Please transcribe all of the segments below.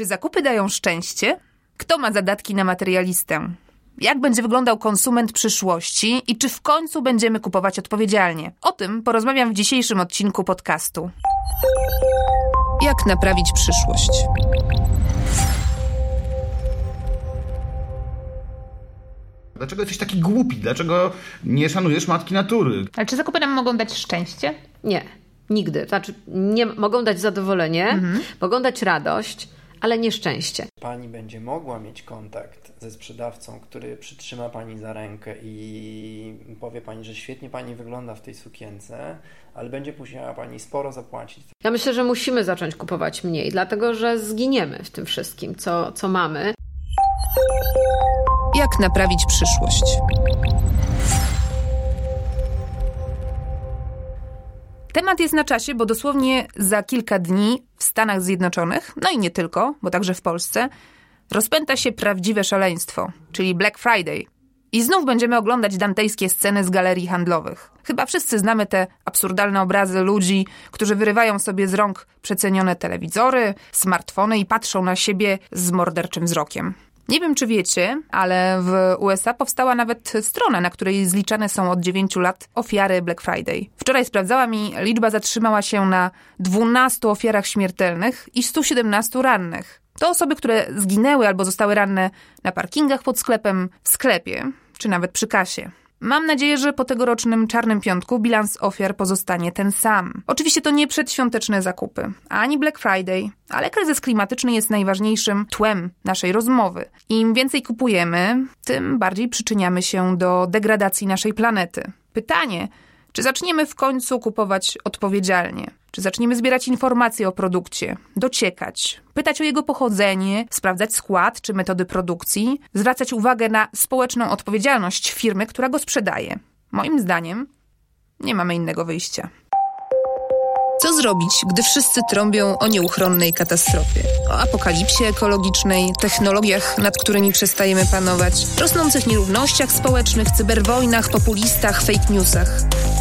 Czy zakupy dają szczęście? Kto ma zadatki na materialistę? Jak będzie wyglądał konsument przyszłości i czy w końcu będziemy kupować odpowiedzialnie? O tym porozmawiam w dzisiejszym odcinku podcastu. Jak naprawić przyszłość? Dlaczego jesteś taki głupi? Dlaczego nie szanujesz matki natury? Ale czy zakupy nam mogą dać szczęście? Nie, nigdy. Znaczy, nie, mogą dać zadowolenie, mhm. mogą dać radość, ale nie szczęście. Pani będzie mogła mieć kontakt ze sprzedawcą, który przytrzyma pani za rękę i powie pani, że świetnie pani wygląda w tej sukience, ale będzie musiała pani sporo zapłacić. Ja myślę, że musimy zacząć kupować mniej, dlatego że zginiemy w tym wszystkim, co, co mamy. Jak naprawić przyszłość? Temat jest na czasie, bo dosłownie za kilka dni w Stanach Zjednoczonych, no i nie tylko, bo także w Polsce, rozpęta się prawdziwe szaleństwo, czyli Black Friday. I znów będziemy oglądać dantejskie sceny z galerii handlowych. Chyba wszyscy znamy te absurdalne obrazy ludzi, którzy wyrywają sobie z rąk przecenione telewizory, smartfony i patrzą na siebie z morderczym wzrokiem. Nie wiem, czy wiecie, ale w USA powstała nawet strona, na której zliczane są od 9 lat ofiary Black Friday. Wczoraj sprawdzałam i liczba zatrzymała się na 12 ofiarach śmiertelnych i 117 rannych. To osoby, które zginęły albo zostały ranne na parkingach pod sklepem, w sklepie, czy nawet przy kasie. Mam nadzieję, że po tegorocznym Czarnym Piątku bilans ofiar pozostanie ten sam. Oczywiście to nie przedświąteczne zakupy, ani Black Friday, ale kryzys klimatyczny jest najważniejszym tłem naszej rozmowy. Im więcej kupujemy, tym bardziej przyczyniamy się do degradacji naszej planety. Pytanie, czy zaczniemy w końcu kupować odpowiedzialnie? Czy zaczniemy zbierać informacje o produkcie, dociekać, pytać o jego pochodzenie, sprawdzać skład czy metody produkcji, zwracać uwagę na społeczną odpowiedzialność firmy, która go sprzedaje? Moim zdaniem nie mamy innego wyjścia. Co zrobić, gdy wszyscy trąbią o nieuchronnej katastrofie? O apokalipsie ekologicznej, technologiach, nad którymi przestajemy panować, rosnących nierównościach społecznych, cyberwojnach, populistach, fake newsach.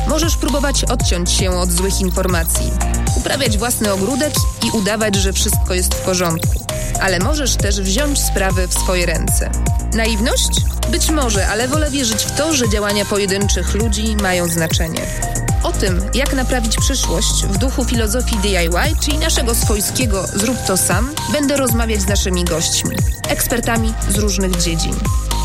Możesz próbować odciąć się od złych informacji, uprawiać własny ogródek i udawać, że wszystko jest w porządku. Ale możesz też wziąć sprawy w swoje ręce. Naiwność? Być może, ale wolę wierzyć w to, że działania pojedynczych ludzi mają znaczenie. O tym, jak naprawić przyszłość w duchu filozofii DIY, czyli naszego swojskiego zrób to sam, będę rozmawiać z naszymi gośćmi, ekspertami z różnych dziedzin.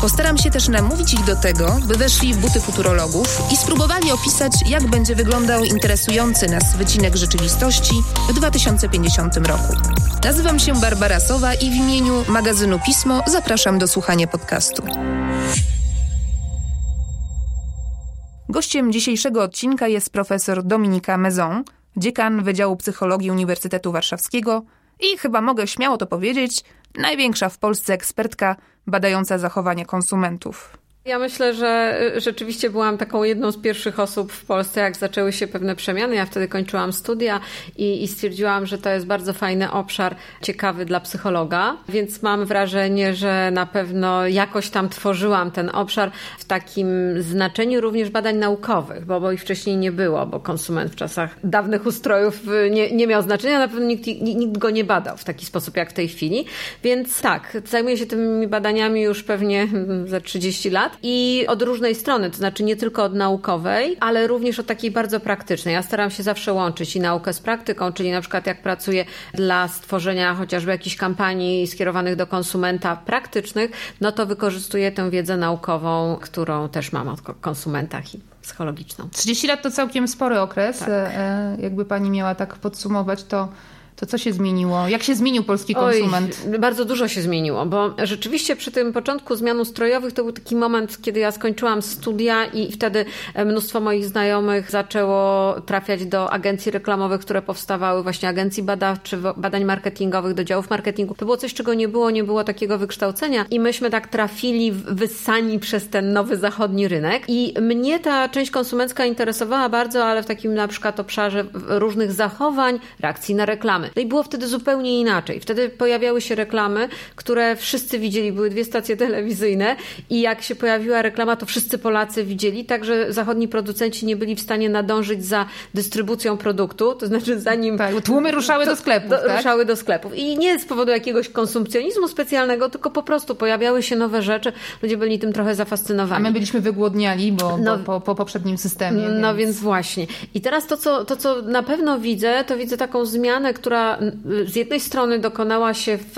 Postaram się też namówić ich do tego, by weszli w buty futurologów i spróbowali opisać, jak będzie wyglądał interesujący nas wycinek rzeczywistości w 2050 roku. Nazywam się Barbara Sowa i w imieniu magazynu Pismo zapraszam do słuchania podcastu. Gościem dzisiejszego odcinka jest profesor Dominika Mezon, dziekan Wydziału Psychologii Uniwersytetu Warszawskiego i chyba mogę śmiało to powiedzieć, największa w Polsce ekspertka badająca zachowanie konsumentów. Ja myślę, że y, rzeczywiście byłam taką jedną z pierwszych osób w Polsce, jak zaczęły się pewne przemiany. Ja wtedy kończyłam studia i, i, stwierdziłam, że to jest bardzo fajny obszar, ciekawy dla psychologa, więc mam wrażenie, że na pewno jakoś tam tworzyłam ten obszar w takim znaczeniu również badań naukowych, bo, bo ich wcześniej nie było, bo konsument w czasach dawnych ustrojów y, nie, nie miał znaczenia, na pewno nikt, nikt go nie badał w taki sposób jak w tej chwili. Więc tak, zajmuję się tymi badaniami już pewnie mm, za 30 lat i od różnej strony, to znaczy nie tylko od naukowej, ale również od takiej bardzo praktycznej. Ja staram się zawsze łączyć i naukę z praktyką, czyli na przykład jak pracuję dla stworzenia chociażby jakichś kampanii skierowanych do konsumenta praktycznych, no to wykorzystuję tę wiedzę naukową, którą też mam o konsumentach i psychologiczną. 30 lat to całkiem spory okres. Tak. E, jakby pani miała tak podsumować, to to co się zmieniło? Jak się zmienił polski konsument? Oj, bardzo dużo się zmieniło, bo rzeczywiście przy tym początku zmian ustrojowych to był taki moment, kiedy ja skończyłam studia i wtedy e, mnóstwo moich znajomych zaczęło trafiać do agencji reklamowych, które powstawały, właśnie agencji badawczych, badań marketingowych, do działów marketingu. To było coś, czego nie było, nie było takiego wykształcenia i myśmy tak trafili wyssani przez ten nowy zachodni rynek i mnie ta część konsumencka interesowała bardzo, ale w takim na przykład obszarze różnych zachowań, reakcji na reklamy reklamy. No i było wtedy zupełnie inaczej. Wtedy pojawiały się reklamy, które wszyscy widzieli, były dwie stacje telewizyjne i jak się pojawiła reklama, to wszyscy Polacy widzieli, także zachodni producenci nie byli w stanie nadążyć za dystrybucją produktu, to znaczy zanim... Tak, tłumy ruszały do sklepów, do, tak? Ruszały do sklepów. I nie z powodu jakiegoś konsumpcjonizmu specjalnego, tylko po prostu pojawiały się nowe rzeczy, ludzie byli tym trochę zafascynowani. A my byliśmy wygłodniali, bo, no, bo po, po, poprzednim systemie. No więc... więc właśnie. I teraz to co, to, co na pewno widzę, to widzę taką zmianę, która z jednej strony dokonała się w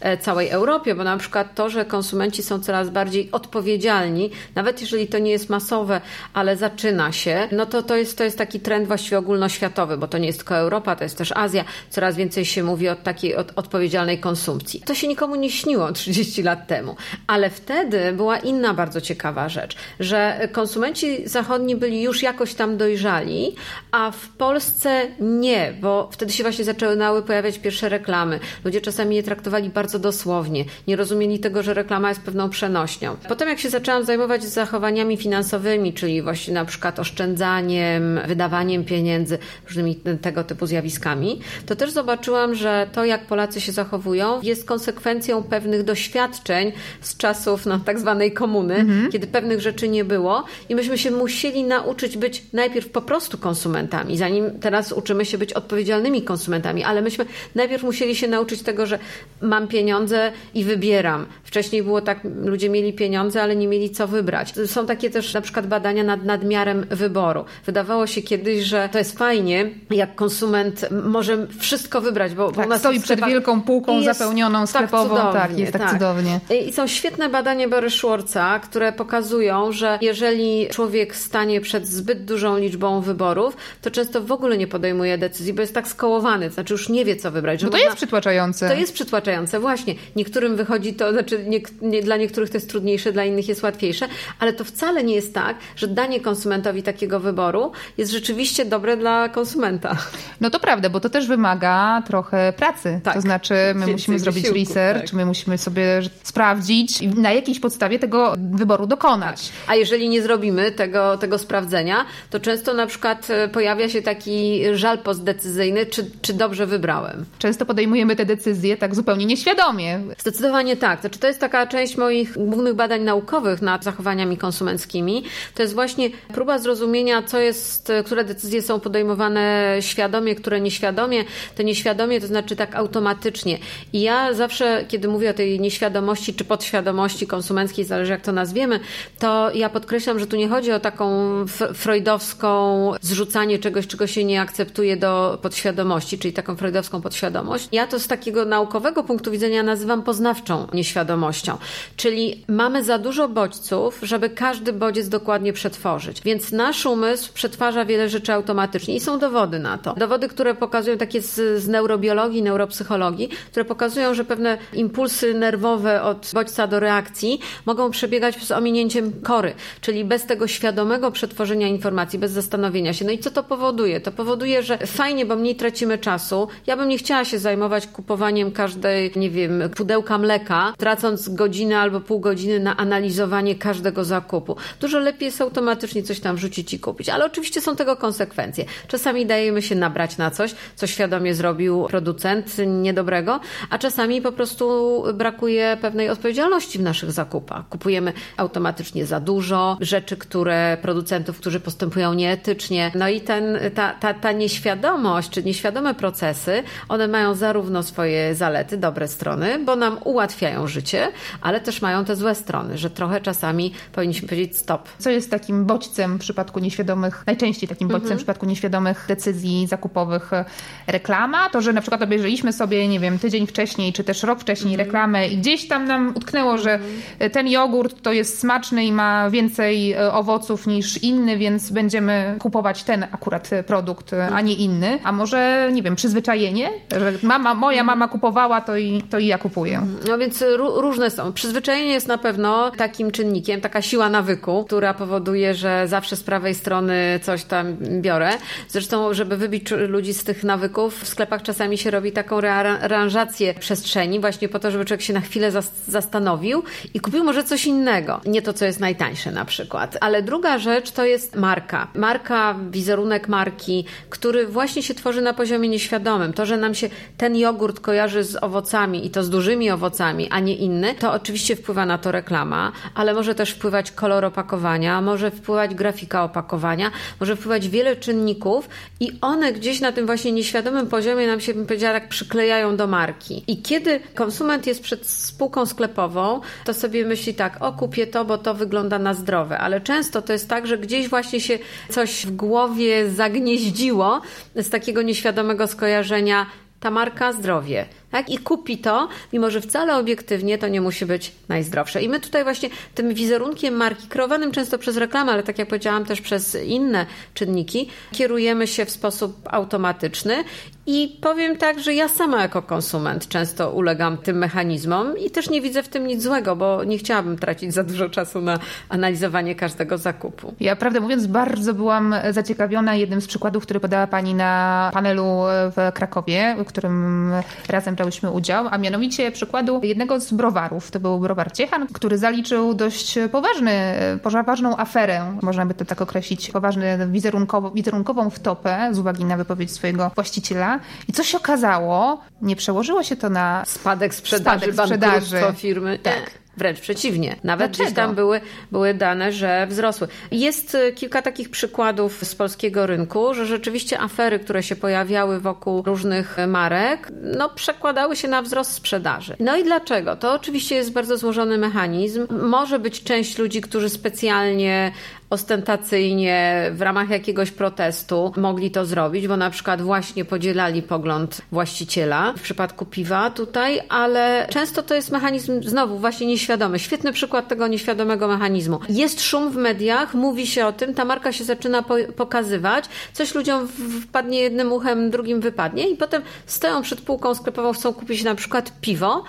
e, całej Europie, bo na przykład to, że konsumenci są coraz bardziej odpowiedzialni, nawet jeżeli to nie jest masowe, ale zaczyna się, no to to jest, to jest taki trend właściwie ogólnoświatowy, bo to nie jest tylko Europa, to jest też Azja. Coraz więcej się mówi o takiej od, odpowiedzialnej konsumpcji. To się nikomu nie śniło 30 lat temu, ale wtedy była inna bardzo ciekawa rzecz, że konsumenci zachodni byli już jakoś tam dojrzali, a w Polsce nie, bo wtedy się właśnie zaczęły pojawiać pierwsze reklamy. Ludzie czasami je traktowali bardzo dosłownie, nie rozumieli tego, że reklama jest pewną przenośnią. Potem jak się zaczęłam zajmować zachowaniami finansowymi, czyli właśnie na przykład oszczędzaniem, wydawaniem pieniędzy, różnymi tego typu zjawiskami, to też zobaczyłam, że to jak Polacy się zachowują jest konsekwencją pewnych doświadczeń z czasów no, tak zwanej komuny, mhm. kiedy pewnych rzeczy nie było i myśmy się musieli nauczyć być najpierw po prostu konsumentami, zanim teraz uczymy się być odpowiedzialnymi konsumentami, ale myśmy najpierw musieli się nauczyć tego, że mam pieniądze i wybieram. Wcześniej było tak, ludzie mieli pieniądze, ale nie mieli co wybrać. Są takie też na przykład badania nad nadmiarem wyboru. Wydawało się kiedyś, że to jest fajnie, jak konsument może wszystko wybrać, bo, tak, stoi przed wielką półką zapełnioną tak sklepową, tak, tak, jest tak, tak, cudownie. I są świetne badania Bory Schwartza, które pokazują, że jeżeli człowiek stanie przed zbyt dużą liczbą wyborów, to często w ogóle nie podejmuje decyzji, bo jest tak skołowany, znaczy już nie wie, co wybrać. Że no to można... jest przytłaczające. To jest przytłaczające, właśnie. Niektórym wychodzi to, znaczy nie, nie, dla niektórych to jest trudniejsze, dla innych jest łatwiejsze, ale to wcale nie jest tak, że danie konsumentowi takiego wyboru jest rzeczywiście dobre dla konsumenta. No to prawda, bo to też wymaga trochę pracy. Tak. To znaczy my Więcej musimy zrobić wysiłku, research, tak. my musimy sobie sprawdzić i na jakiejś podstawie tego wyboru dokonać. Tak. A jeżeli nie zrobimy tego, tego sprawdzenia, to często na przykład e, pojawia się taki żal postdecyzyjny, czy, czy dobrze wybrałem. Często podejmujemy te decyzje tak zupełnie nieświadomie. Zdecydowanie tak. Znaczy, to jest taka część moich głównych badań naukowych nad zachowaniami konsumenckimi. To jest właśnie próba zrozumienia, co jest, które decyzje są podejmowane świadomie, które nieświadomie. To nieświadomie to znaczy tak automatycznie. I ja zawsze, kiedy mówię o tej nieświadomości czy podświadomości konsumenckiej, zależy jak to nazwiemy, to ja podkreślam, że tu nie chodzi o taką freudowską zrzucanie czegoś, czego się nie akceptuje do podświadomości, czyli taką freudowską podświadomość. Ja to z takiego naukowego punktu widzenia nazywam poznawczą nieświadomością. Czyli mamy za dużo bodźców, żeby każdy bodziec dokładnie przetworzyć. Więc nasz umysł przetwarza wiele rzeczy automatycznie i są dowody na to. Dowody, które pokazują takie z, z neurobiologii, neuropsychologii, które pokazują, że pewne impulsy nerwowe od bodźca do reakcji mogą przebiegać z ominięciem kory, czyli bez tego świadomego przetworzenia informacji, bez zastanowienia się. No i co to powoduje? To powoduje, że fajnie, bo mniej tracimy czasu. Ja bym nie chciała się zajmować kupowaniem każdej, nie wiem, pudełka mleka, tracąc godzinę albo pół godziny na analizowanie każdego zakupu. Dużo lepiej jest automatycznie coś tam wrzucić i kupić. Ale oczywiście są tego konsekwencje. Czasami dajemy się nabrać na coś, co świadomie zrobił producent niedobrego, a czasami po prostu brakuje pewnej odpowiedzialności w naszych zakupach. Kupujemy automatycznie za dużo rzeczy, które producentów, którzy postępują nieetycznie. No i ten, ta, ta, ta nieświadomość, czy nieświadome procesy, one mają zarówno swoje zalety, dobre strony, bo nam ułatwiają życie, ale też mają te złe strony, że trochę czasami powinniśmy powiedzieć stop. Co jest takim bodźcem w przypadku nieświadomych, najczęściej takim bodźcem mhm. w przypadku nieświadomych decyzji zakupowych reklama? To, że na przykład obejrzeliśmy sobie, nie wiem, tydzień wcześniej, czy też rok wcześniej mhm. reklamę i gdzieś tam nam utknęło, że mhm. ten jogurt to jest smaczny i ma więcej e, owoców niż inny, więc będziemy kupować ten akurat produkt, a nie inny. A może, nie wiem, przyzwyczajenie, że mama, moja mama kupowała, to i, to i ja kupuję. No więc różne są. Przyzwyczajenie jest na pewno takim czynnikiem, taka siła nawyku, która powoduje, że zawsze z prawej strony coś tam biorę. Zresztą, żeby wybić ludzi z tych nawyków, w sklepach czasami się robi taką rearanżację przestrzeni, właśnie po to, żeby człowiek się na chwilę zastanowił i kupił może coś innego. Nie to, co jest najtańsze na przykład. Ale druga rzecz to jest marka. Marka, wizerunek marki, który właśnie się tworzy na poziomie nieświadomym nieświadomym, to, że nam się ten jogurt kojarzy z owocami i to z dużymi owocami, a nie inny, to oczywiście wpływa na to reklama, ale może też wpływać kolor opakowania, może wpływać grafika opakowania, może wpływać wiele czynników i one gdzieś na tym właśnie nieświadomym poziomie nam się, bym powiedziała, tak przyklejają do marki. I kiedy konsument jest przed spółką sklepową, to sobie myśli tak, o kupię to, bo to wygląda na zdrowe, ale często to jest tak, że gdzieś właśnie się coś w głowie zagnieździło z takiego nieświadomego skojarzenia ta marka zdrowie tak? I kupi to, mimo że wcale obiektywnie to nie musi być najzdrowsze. I my tutaj właśnie tym wizerunkiem marki, kreowanym często przez reklamę, ale tak jak powiedziałam też przez inne czynniki, kierujemy się w sposób automatyczny i powiem tak, że ja sama jako konsument często ulegam tym mechanizmom i też nie widzę w tym nic złego, bo nie chciałabym tracić za dużo czasu na analizowanie każdego zakupu. Ja prawdę mówiąc bardzo byłam zaciekawiona jednym z przykładów, który podała Pani na panelu w Krakowie, w którym razem brałyśmy udział, a mianowicie przykładu jednego z browarów. To był browar Ciechan, który zaliczył dość poważny, poważną aferę, można by to tak określić, poważny wizerunkowo, wizerunkową wtopę z uwagi na wypowiedź swojego właściciela. I co się okazało, nie przełożyło się to na spadek sprzedaży, spadek sprzedaży. firmy. Tak. Wręcz przeciwnie. Nawet Dlaczego? gdzieś tam były, były dane, że wzrosły. Jest y, kilka takich przykładów z polskiego rynku, że rzeczywiście afery, które się pojawiały wokół różnych marek, no przekładały się na wzrost sprzedaży. No i dlaczego? To oczywiście jest bardzo złożony mechanizm. Może być część ludzi, którzy specjalnie ostentacyjnie w ramach jakiegoś protestu mogli to zrobić, bo na przykład właśnie podzielali pogląd właściciela w przypadku piwa tutaj, ale często to jest mechanizm znowu właśnie nieświadomy. Świetny przykład tego nieświadomego mechanizmu. Jest szum w mediach, mówi się o tym, ta marka się zaczyna po pokazywać, coś ludziom wpadnie jednym uchem, drugim wypadnie i potem stoją przed półką sklepową, chcą kupić na przykład piwo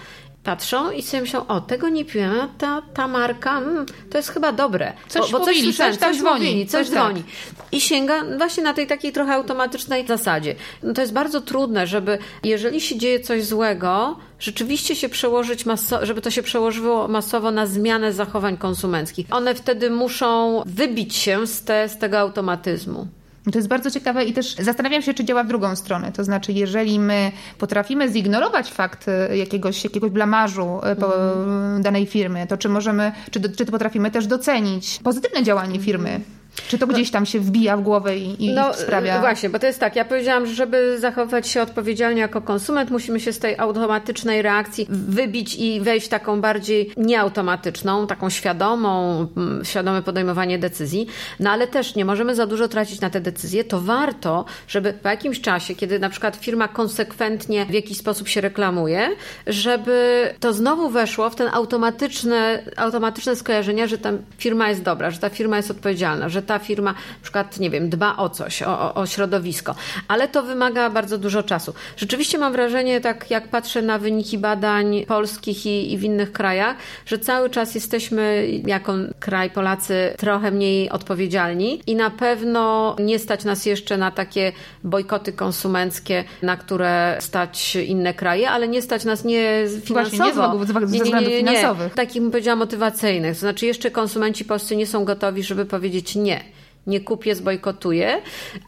patrzą i sobie myślą, o, tego nie piłem, ta, ta marka, mm, to jest chyba dobre. Coś bo, bo mówili, coś, coś, coś dzwoni. Mówili, coś, coś dzwoni. Tak. I sięga właśnie na tej takiej trochę automatycznej zasadzie. No to jest bardzo trudne, żeby jeżeli się dzieje coś złego, rzeczywiście się przełożyć, żeby to się przełożyło masowo na zmianę zachowań konsumenckich. One wtedy muszą wybić się z, te, z tego automatyzmu. To jest bardzo ciekawe i też zastanawiam się, czy działa w drugą stronę. To znaczy, jeżeli my potrafimy zignorować fakt e, jakiegoś, jakiegoś blamażu e, mm. danej firmy, to czy możemy, czy, czy potrafimy też docenić pozytywne działanie firmy? Czy to gdzieś tam się wbija w głowę i, i no, sprawia... Właśnie, bo to jest tak, ja powiedziałam, że żeby zachować się odpowiedzialnie jako konsument, musimy się z tej automatycznej reakcji wybić i wejść w taką bardziej nieautomatyczną, taką świadomą, mm, świadome podejmowanie decyzji, no ale też nie możemy za dużo tracić na te decyzje, to warto, żeby po jakimś czasie, kiedy na przykład firma konsekwentnie w jakiś sposób się reklamuje, żeby to znowu weszło w ten automatyczne, automatyczne skojarzenia, że ta firma jest dobra, że ta firma jest odpowiedzialna, że ta firma na przykład, nie wiem, dba o coś, o, o środowisko, ale to wymaga bardzo dużo czasu. Rzeczywiście mam wrażenie, tak jak patrzę na wyniki badań polskich i, i w innych krajach, że cały czas jesteśmy jako kraj Polacy trochę mniej odpowiedzialni i na pewno nie stać nas jeszcze na takie bojkoty konsumenckie, na które stać inne kraje, ale nie stać nas nie finansowo. Właśnie, nie z względów finansowych. Takich, bym powiedziała, motywacyjnych. To znaczy jeszcze konsumenci polscy nie są gotowi, żeby powiedzieć nie it nie kupię, zbojkotuję,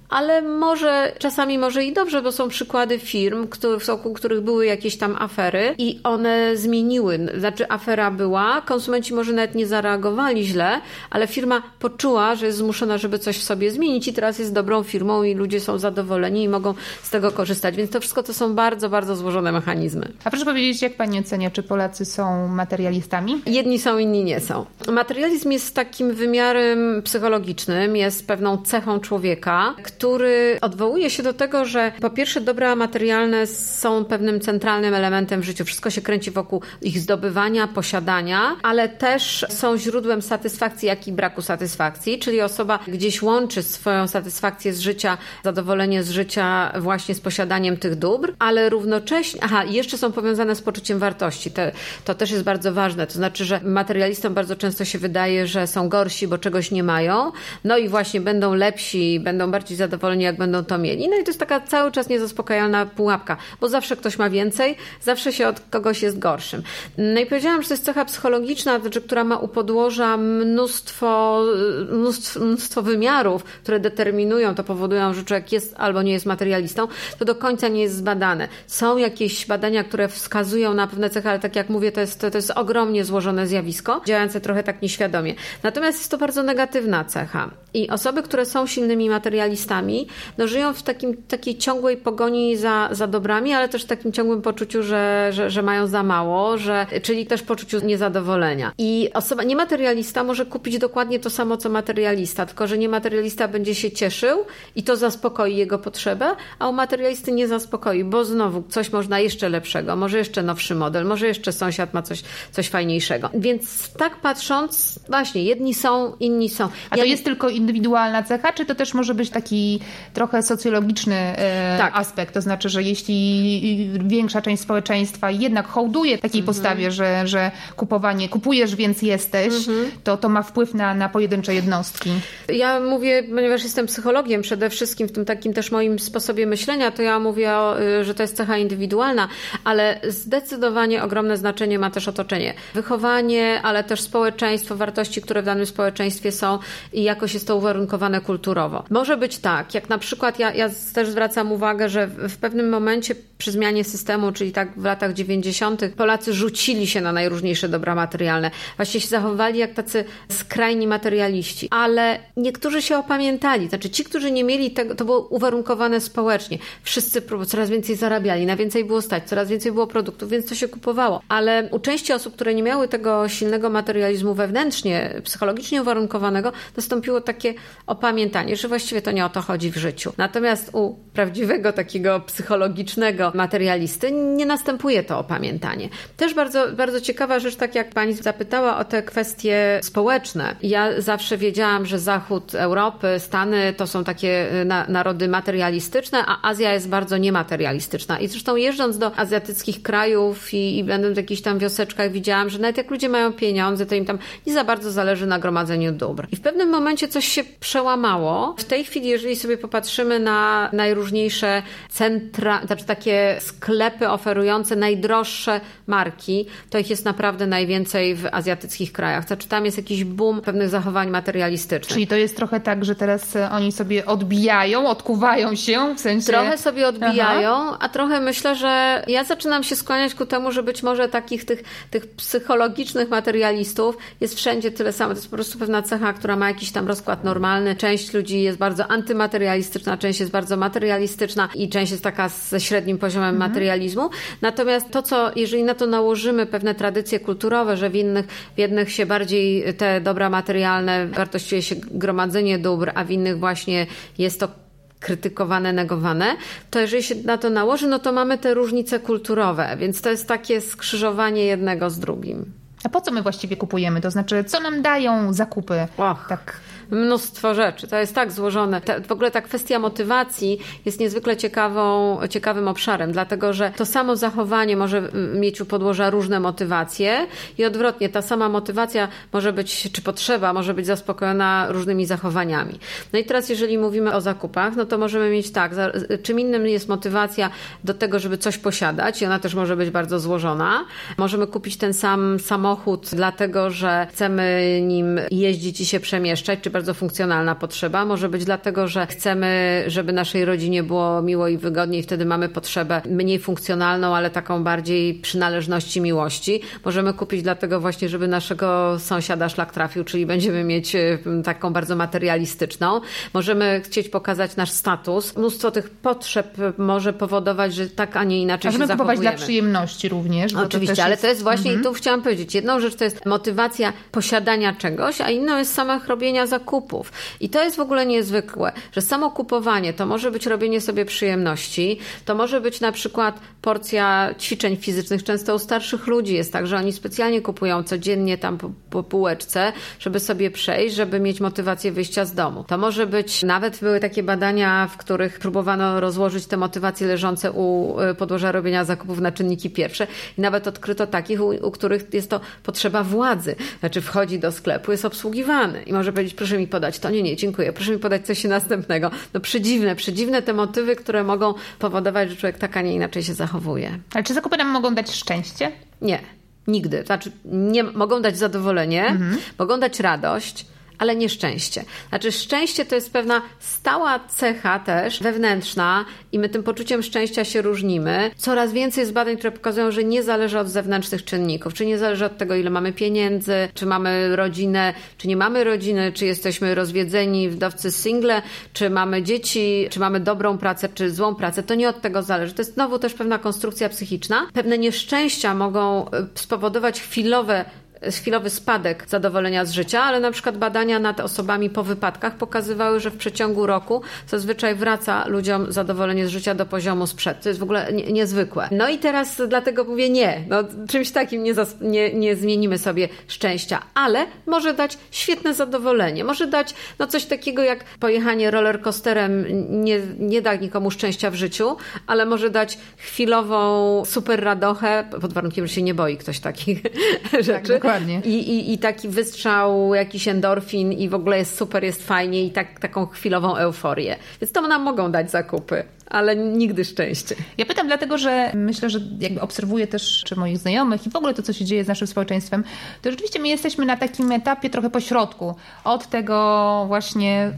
ale może czasami może i dobrze, bo są przykłady firm, w wokół których były jakieś tam afery i one zmieniły. Znaczy afera była, konsumenci może nawet nie zareagowali źle, ale firma poczuła, że jest zmuszona, żeby coś w sobie zmienić i teraz jest dobrą firmą i ludzie są zadowoleni i mogą z tego korzystać. Więc to wszystko to są bardzo, bardzo złożone mechanizmy. A proszę powiedzieć, jak pani ocenia, czy Polacy są materialistami? Jedni są, inni nie są. Materializm jest takim wymiarem psychologicznym, jest pewną cechą człowieka, który odwołuje się do tego, że po pierwsze dobra materialne są pewnym centralnym elementem w życiu. Wszystko się kręci wokół ich zdobywania, posiadania, ale też są źródłem satysfakcji, jak i braku satysfakcji, czyli osoba gdzieś łączy swoją satysfakcję z życia, zadowolenie z życia właśnie z posiadaniem tych dóbr, ale równocześnie, aha, jeszcze są powiązane z poczuciem wartości. To, to też jest bardzo ważne. To znaczy, że materialistom bardzo często się wydaje, że są gorsi, bo czegoś nie mają. No i właśnie właśnie będą lepsi, będą bardziej zadowoleni, jak będą to mieli. No i to jest taka cały czas niezaspokajalna pułapka, bo zawsze ktoś ma więcej, zawsze się od kogoś jest gorszym. No i powiedziałam, że to jest cecha psychologiczna, znaczy, która ma u podłoża mnóstwo, mnóstwo, mnóstwo wymiarów, które determinują, to powodują, że człowiek jest albo nie jest materialistą, to do końca nie jest zbadane. Są jakieś badania, które wskazują na pewne cechy, ale tak jak mówię, to jest, to, to jest ogromnie złożone zjawisko, działające trochę tak nieświadomie. Natomiast jest to bardzo negatywna cecha. Osoby, które są silnymi materialistami, no żyją w takim, takiej ciągłej pogoni za, za dobrami, ale też w takim ciągłym poczuciu, że, że, że mają za mało, że, czyli też poczuciu niezadowolenia. I osoba niematerialista może kupić dokładnie to samo, co materialista, tylko że niematerialista będzie się cieszył i to zaspokoi jego potrzebę, a u materialisty nie zaspokoi, bo znowu coś można jeszcze lepszego, może jeszcze nowszy model, może jeszcze sąsiad ma coś, coś fajniejszego. Więc tak patrząc, właśnie, jedni są, inni są. A to jest tylko indywidualna cecha, czy to też może być taki trochę socjologiczny e, tak. aspekt? To znaczy, że jeśli większa część społeczeństwa jednak hołduje takiej mhm. postawie, że, że kupowanie, kupujesz, więc jesteś, mhm. to to ma wpływ na, na pojedyncze jednostki. Ja mówię, ponieważ jestem psychologiem przede wszystkim w tym takim też moim sposobie myślenia, to ja mówię, y, że to jest cecha indywidualna, ale zdecydowanie ogromne znaczenie ma też otoczenie. Wychowanie, ale też społeczeństwo, wartości, które w danym społeczeństwie są i jakoś jest to uwarunkowane kulturowo. Może być tak, jak na przykład ja, ja też zwracam uwagę, że w pewnym momencie przy zmianie systemu, czyli tak w latach 90., Polacy rzucili się na najróżniejsze dobra materialne. Właśnie się zachowywali jak tacy skrajni materialiści. Ale niektórzy się opamiętali. Znaczy ci, którzy nie mieli tego, to było uwarunkowane społecznie. Wszyscy coraz więcej zarabiali, na więcej było stać, coraz więcej było produktów, więc to się kupowało. Ale u części osób, które nie miały tego silnego materializmu wewnętrznie, psychologicznie uwarunkowanego, nastąpiło takie opamiętanie, że właściwie to nie o to chodzi w życiu. Natomiast u prawdziwego takiego psychologicznego materialisty nie następuje to opamiętanie. Też bardzo, bardzo ciekawa rzecz, tak jak pani zapytała o te kwestie społeczne. Ja zawsze wiedziałam, że Zachód Europy, Stany to są takie y, na, narody materialistyczne, a Azja jest bardzo niematerialistyczna. I zresztą jeżdżąc do azjatyckich krajów i, i będąc w jakichś tam wioseczkach, widziałam, że nawet jak ludzie mają pieniądze, to im tam nie za bardzo zależy na gromadzeniu dóbr. I w pewnym momencie coś się przełamało. W tej chwili, jeżeli sobie popatrzymy na najróżniejsze centra, znaczy takie sklepy oferujące najdroższe marki, to ich jest naprawdę najwięcej w azjatyckich krajach. Znaczy tam jest jakiś boom pewnych zachowań materialistycznych. Czyli to jest trochę tak, że teraz e, oni sobie odbijają, odkuwają się w sensie. Trochę sobie odbijają, Aha. a trochę myślę, że ja zaczynam się skłaniać ku temu, że być może takich tych, tych psychologicznych materialistów jest wszędzie tyle samo. To jest po prostu pewna cecha, która ma jakiś tam rozkład normalny. Część ludzi jest bardzo antymaterialistyczna, część jest bardzo materialistyczna i część jest taka ze średnim poziomem mhm. materializmu. Natomiast to, co jeżeli na to nałożymy pewne tradycje kulturowe, że w innych, w jednych się bardziej te dobra materialne wartościuje się gromadzenie dóbr, a w innych właśnie jest to krytykowane, negowane, to jeżeli się na to nałoży, no to mamy te różnice kulturowe, więc to jest takie skrzyżowanie jednego z drugim. A po co my właściwie kupujemy? To znaczy, co nam dają zakupy? Och. Tak mnóstwo rzeczy. To jest tak złożone. Ta, w ogóle ta kwestia motywacji jest niezwykle ciekawą, ciekawym obszarem, dlatego że to samo zachowanie może mieć u podłoża różne motywacje i odwrotnie, ta sama motywacja może być, czy potrzeba może być zaspokojona różnymi zachowaniami. No i teraz, jeżeli mówimy o zakupach, no to możemy mieć tak, czym innym jest motywacja do tego, żeby coś posiadać i ona też może być bardzo złożona. Możemy kupić ten sam samochód, dlatego że chcemy nim jeździć i się przemieszczać, czy bardzo funkcjonalna potrzeba. Może być dlatego, że chcemy, żeby naszej rodzinie było miło i wygodniej, wtedy mamy potrzebę mniej funkcjonalną, ale taką bardziej przynależności miłości. Możemy kupić dlatego właśnie, żeby naszego sąsiada szlak trafił, czyli będziemy mieć e, taką bardzo materialistyczną. Możemy chcieć pokazać nasz status. Mnóstwo tych potrzeb może powodować, że tak, a nie inaczej Możemy się kupować dla przyjemności również. Oczywiście, to ale jest... to jest właśnie, mhm. i tu chciałam powiedzieć, jedną rzecz to jest motywacja posiadania czegoś, a inną jest samych robienia zakupów zakupów. I to jest w ogóle niezwykłe, że samo kupowanie to może być robienie sobie przyjemności, to może być na przykład porcja ćwiczeń fizycznych. Często u starszych ludzi jest tak, że oni specjalnie kupują codziennie tam po, po półeczce, żeby sobie przejść, żeby mieć motywację wyjścia z domu. To może być, nawet były takie badania, w których próbowano rozłożyć te motywacje leżące u y, podłoża robienia zakupów na czynniki pierwsze i nawet odkryto takich, u, u których jest to potrzeba władzy. Znaczy wchodzi do sklepu, jest obsługiwany i może powiedzieć, proszę mi podać to, nie, nie, dziękuję, proszę mi podać coś następnego. No przedziwne, przedziwne te motywy, które mogą powodować, że człowiek tak, a nie inaczej się zachowuje. Ale czy zakupy nam mogą dać szczęście? Nie, nigdy. Znaczy, nie, mogą dać zadowolenie, mhm. mogą dać radość, ale nieszczęście. Znaczy, szczęście to jest pewna stała cecha też wewnętrzna i my tym poczuciem szczęścia się różnimy. Coraz więcej jest badań, które pokazują, że nie zależy od zewnętrznych czynników, czy nie zależy od tego, ile mamy pieniędzy, czy mamy rodzinę, czy nie mamy rodziny, czy jesteśmy rozwiedzeni, wdowcy single, czy mamy dzieci, czy mamy dobrą pracę, czy złą pracę. To nie od tego zależy. To jest znowu też pewna konstrukcja psychiczna. Pewne nieszczęścia mogą e, spowodować chwilowe chwilowy spadek zadowolenia z życia, ale na przykład badania nad osobami po wypadkach pokazywały, że w przeciągu roku zazwyczaj wraca ludziom zadowolenie z życia do poziomu sprzed. To jest w ogóle nie, niezwykłe. No i teraz dlatego mówię nie. No, czymś takim nie, nie, nie zmienimy sobie szczęścia, ale może dać świetne zadowolenie. Może dać no, coś takiego jak pojechanie rollercoasterem nie, nie da nikomu szczęścia w życiu, ale może dać chwilową super radochę, pod warunkiem, że się nie boi ktoś takich tak, rzeczy. Dokładnie. I, i, I taki wystrzał, jakiś endorfin i w ogóle jest super, jest fajnie i tak, taką chwilową euforię. Więc to nam mogą dać zakupy ale nigdy szczęście. Ja pytam dlatego, że myślę, że jakby obserwuję też czy moich znajomych i w ogóle to, co się dzieje z naszym społeczeństwem, to rzeczywiście my jesteśmy na takim etapie trochę pośrodku. Od tego właśnie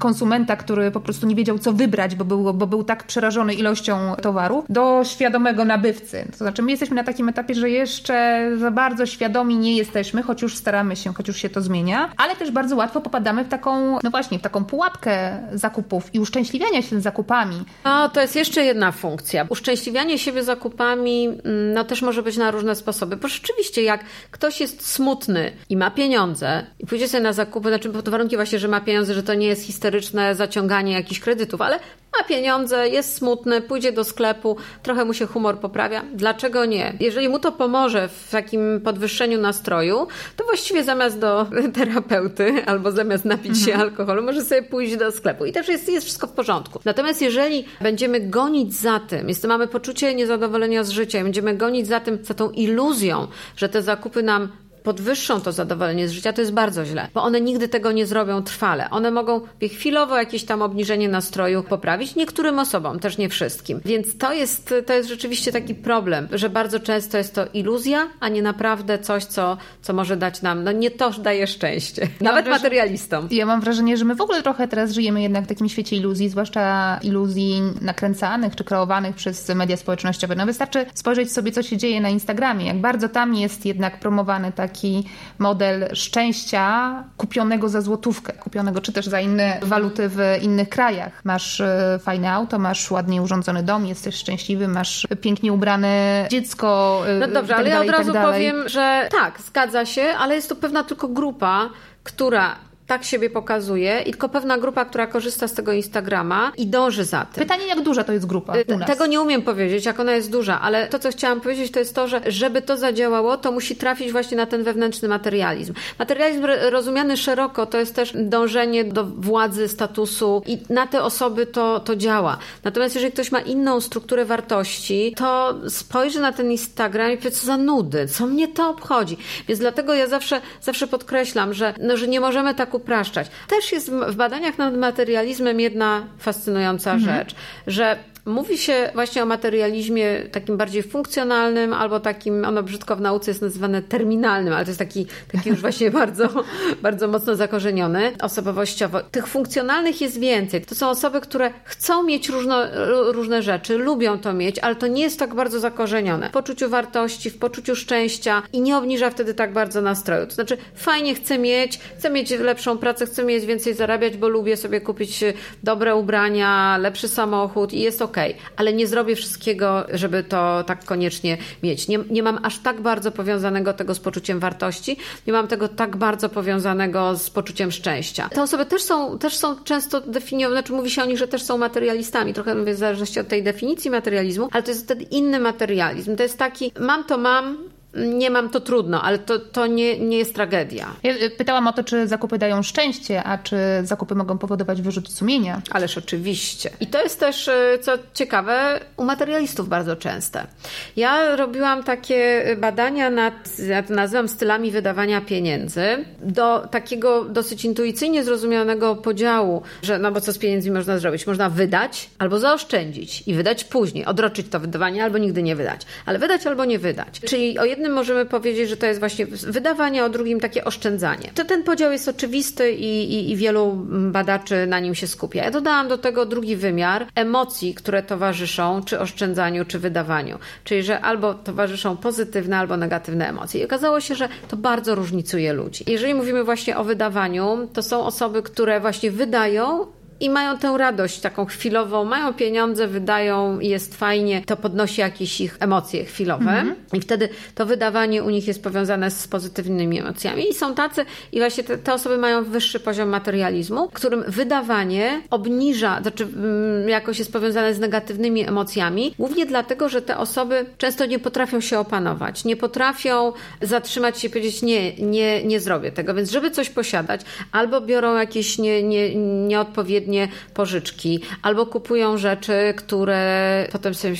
konsumenta, który po prostu nie wiedział, co wybrać, bo był, bo był tak przerażony ilością towaru, do świadomego nabywcy. To znaczy my jesteśmy na takim etapie, że jeszcze za bardzo świadomi nie jesteśmy, choć już staramy się, choć już się to zmienia, ale też bardzo łatwo popadamy w taką, no właśnie, w taką pułapkę zakupów i uszczęśliwiania się zakupami. No, to jest jeszcze jedna funkcja. Uszczęśliwianie siebie zakupami mm, no, też może być na różne sposoby. Bo rzeczywiście, jak ktoś jest smutny i ma pieniądze i pójdzie sobie na zakupy, znaczy pod warunkiem właśnie, że ma pieniądze, że to nie jest historyczne zaciąganie jakichś kredytów, ale ma pieniądze, jest smutny, pójdzie do sklepu, trochę mu się humor poprawia. Dlaczego nie? Jeżeli mu to pomoże w takim podwyższeniu nastroju, to właściwie zamiast do terapeuty albo zamiast napić się mhm. alkoholu, może sobie pójść do sklepu. I też jest, jest wszystko w porządku. Natomiast jeżeli będziemy gonić za tym, jest, mamy poczucie niezadowolenia z życia, będziemy gonić za tym, za tą iluzją, że te zakupy nam podwyższą to zadowolenie z życia, to jest bardzo źle, bo one nigdy tego nie zrobią trwale. One mogą chwilowo jakieś tam obniżenie nastroju poprawić niektórym osobom, też nie wszystkim. Więc to jest, to jest rzeczywiście taki problem, że bardzo często jest to iluzja, a nie naprawdę coś, co, co może dać nam, no nie to daje szczęście, ja nawet materialistom. Ja mam wrażenie, że my w ogóle trochę teraz żyjemy jednak w takim świecie iluzji, zwłaszcza iluzji nakręcanych czy kreowanych przez media społecznościowe. No wystarczy spojrzeć sobie, co się dzieje na Instagramie, jak bardzo tam jest jednak promowany tak taki model szczęścia kupionego za złotówkę, kupionego czy też za inne waluty w innych krajach. Masz e, fajne auto, masz ładnie urządzony dom, jesteś szczęśliwy, masz pięknie ubrane dziecko. E, no dobrze, tak ale ja od tak razu tak powiem, że tak, zgadza się, ale jest to pewna tylko grupa, która tak siebie pokazuje i tylko pewna grupa, która korzysta z tego Instagrama i dąży za tym. Pytanie, jak duża to jest grupa? Tego nie umiem powiedzieć, jak ona jest duża, ale to, co chciałam powiedzieć, to jest to, że żeby to zadziałało, to musi trafić właśnie na ten wewnętrzny materializm. Materializm rozumiany szeroko to jest też dążenie do władzy, statusu i na te osoby to, to działa. Natomiast jeżeli ktoś ma inną strukturę wartości, to spojrzy na ten Instagram i powie, co za nudy, co mnie to obchodzi. Więc dlatego ja zawsze, zawsze podkreślam, że, no, że nie możemy tak upraszczać. Też jest w badaniach nad materializmem jedna fascynująca mhm. rzecz, że Mówi się właśnie o materializmie takim bardziej funkcjonalnym, albo takim, ono brzydko w nauce jest nazywane terminalnym, ale to jest taki, taki już właśnie bardzo, bardzo mocno zakorzeniony osobowościowo. Tych funkcjonalnych jest więcej. To są osoby, które chcą mieć różno, różne rzeczy, lubią to mieć, ale to nie jest tak bardzo zakorzenione. W poczuciu wartości, w poczuciu szczęścia i nie obniża wtedy tak bardzo nastroju. To znaczy, fajnie chcę mieć, chcę mieć lepszą pracę, chcę mieć więcej zarabiać, bo lubię sobie kupić dobre ubrania, lepszy samochód i jest ok ale nie zrobię wszystkiego, żeby to tak koniecznie mieć. Nie, nie mam aż tak bardzo powiązanego tego z poczuciem wartości, nie mam tego tak bardzo powiązanego z poczuciem szczęścia. Te osoby też są, też są często definiowane, znaczy mówi się o nich, że też są materialistami, trochę mówię w zależności od tej definicji materializmu, ale to jest wtedy inny materializm. To jest taki, mam to mam, nie mam, to trudno, ale to, to nie, nie jest tragedia. Ja y, pytałam o to, czy zakupy dają szczęście, a czy zakupy mogą powodować wyrzut sumienia. Ależ oczywiście. I to jest też, y, co ciekawe, u materialistów bardzo częste. Ja robiłam takie badania nad, ja to nazywam stylami wydawania pieniędzy, do takiego dosyć intuicyjnie zrozumianego podziału, że no bo co z pieniędzmi można zrobić? Można wydać albo zaoszczędzić i wydać później, odroczyć to wydawanie albo nigdy nie wydać. Ale wydać albo nie wydać. Czyli o jednym możemy powiedzieć, że to jest właśnie wydawanie, o drugim takie oszczędzanie. To ten podział jest oczywisty i, i, i wielu badaczy na nim się skupia. Ja dodałam do tego drugi wymiar emocji, które towarzyszą czy oszczędzaniu, czy wydawaniu. Czyli, że albo towarzyszą pozytywne, albo negatywne emocje. I okazało się, że to bardzo różnicuje ludzi. Jeżeli mówimy właśnie o wydawaniu, to są osoby, które właśnie wydają i mają tę radość taką chwilową, mają pieniądze, wydają jest fajnie, to podnosi jakieś ich emocje chwilowe. -hmm. i wtedy to wydawanie u nich jest powiązane z pozytywnymi emocjami. I są tacy i właśnie te, te osoby mają wyższy poziom materializmu, którym wydawanie obniża, znaczy mm, jakoś jest powiązane z negatywnymi emocjami, głównie dlatego, że te osoby często nie potrafią się opanować, nie potrafią zatrzymać się i powiedzieć nie, nie, nie zrobię tego, więc żeby coś posiadać, albo biorą jakieś nie, nie, nieodpowiednie pożyczki, albo kupują rzeczy, które potem sobie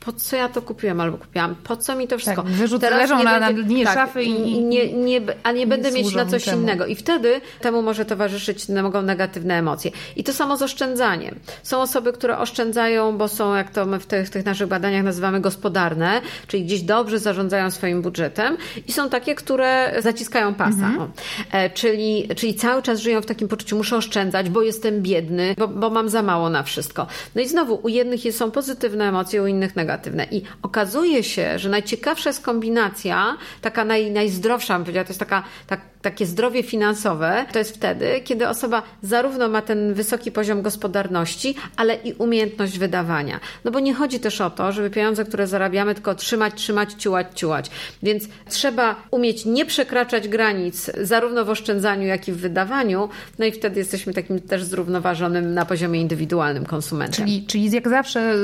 po co ja to kupiłem albo kupiłam, po co mi to wszystko. Tak, Teraz leżą na, będzie, na dnie tak, szafy i, i nie, nie, a nie będę mieć na coś temu. innego. I wtedy temu może towarzyszyć, mogą negatywne emocje. I to samo z oszczędzaniem. Są osoby, które oszczędzają, bo są, jak to my w tych, w tych naszych badaniach nazywamy gospodarne, czyli gdzieś dobrze zarządzają swoim budżetem i są takie, które zaciskają pasa. Mhm. E, czyli, czyli cały czas żyją w takim poczuciu, muszę oszczędzać, bo jestem biedny, bo, bo mam za mało na wszystko. No i znowu, u jednych są pozytywne emocje, u innych negatywne. I okazuje się, że najciekawsza jest kombinacja, taka naj, najzdrowsza, bym powiedziała, to jest taka, tak, takie zdrowie finansowe, to jest wtedy, kiedy osoba zarówno ma ten wysoki poziom gospodarności, ale i umiejętność wydawania. No bo nie chodzi też o to, żeby pieniądze, które zarabiamy, tylko trzymać, trzymać, ciułać, ciułać. Więc trzeba umieć nie przekraczać granic zarówno w oszczędzaniu, jak i w wydawaniu, no i wtedy jesteśmy takim też zrównoważonym na poziomie indywidualnym konsumentem. Czyli, czyli jak zawsze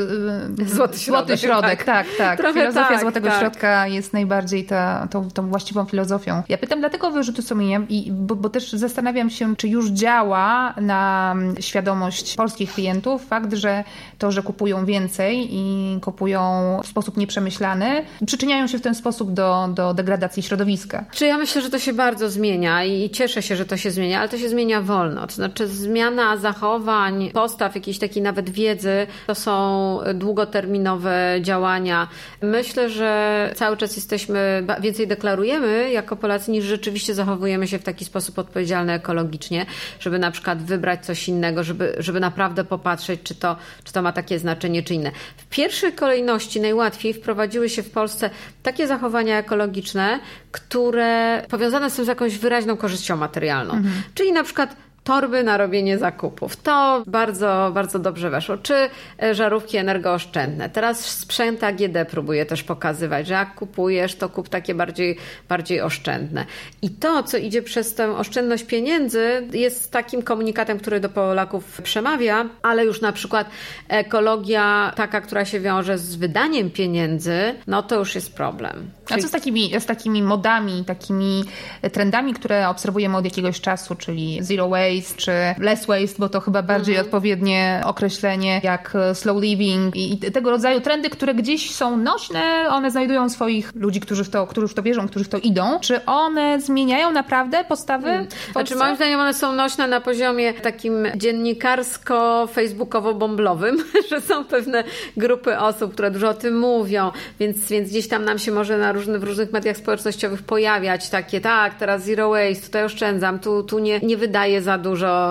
złoty środek, złoty środek tak, tak. tak. Filozofia tak, złotego tak. środka jest najbardziej ta, tą, tą właściwą filozofią. Ja pytam dlatego wyrzutu i, bo, bo też zastanawiam się, czy już działa na świadomość polskich klientów fakt, że to, że kupują więcej i kupują w sposób nieprzemyślany, przyczyniają się w ten sposób do, do degradacji środowiska. Czy ja myślę, że to się bardzo zmienia i cieszę się, że to się zmienia, ale to się zmienia wolno. To znaczy zmiana zachowań, postaw, jakiejś takiej nawet wiedzy, to są długoterminowe działania. Myślę, że cały czas jesteśmy, więcej deklarujemy jako Polacy niż rzeczywiście zachowujemy się w taki sposób odpowiedzialny ekologicznie, żeby na przykład wybrać coś innego, żeby, żeby naprawdę popatrzeć, czy to, czy to ma takie znaczenie, czy inne. W pierwszej kolejności najłatwiej wprowadziły się w Polsce takie zachowania ekologiczne, które powiązane są z jakąś wyraźną korzyścią materialną. Mhm. Czyli na przykład torby na robienie zakupów. To bardzo, bardzo dobrze weszło. Czy e, żarówki energooszczędne. Teraz sprzęt AGD próbuje też pokazywać, że jak kupujesz, to kup takie bardziej, bardziej oszczędne. I to, co idzie przez tę oszczędność pieniędzy, jest takim komunikatem, który do Polaków przemawia, ale już na przykład ekologia taka, która się wiąże z wydaniem pieniędzy, no to już jest problem. A co z takimi, z takimi modami, takimi trendami, które obserwujemy od jakiegoś czasu, czyli zero waste czy less waste, bo to chyba bardziej mhm. odpowiednie określenie jak slow living i tego rodzaju trendy, które gdzieś są nośne, one znajdują swoich ludzi, którzy w to, którzy w to wierzą, którzy w to idą. Czy one zmieniają naprawdę postawy? Hmm. Znaczy moim zdaniem one są nośne na poziomie takim dziennikarsko-facebookowo-bomblowym, że są pewne grupy osób, które dużo o tym mówią, więc, więc gdzieś tam nam się może na różny, w różnych mediach społecznościowych pojawiać takie, tak, teraz zero waste, tutaj oszczędzam, tu, tu nie, nie wydaję za dużo,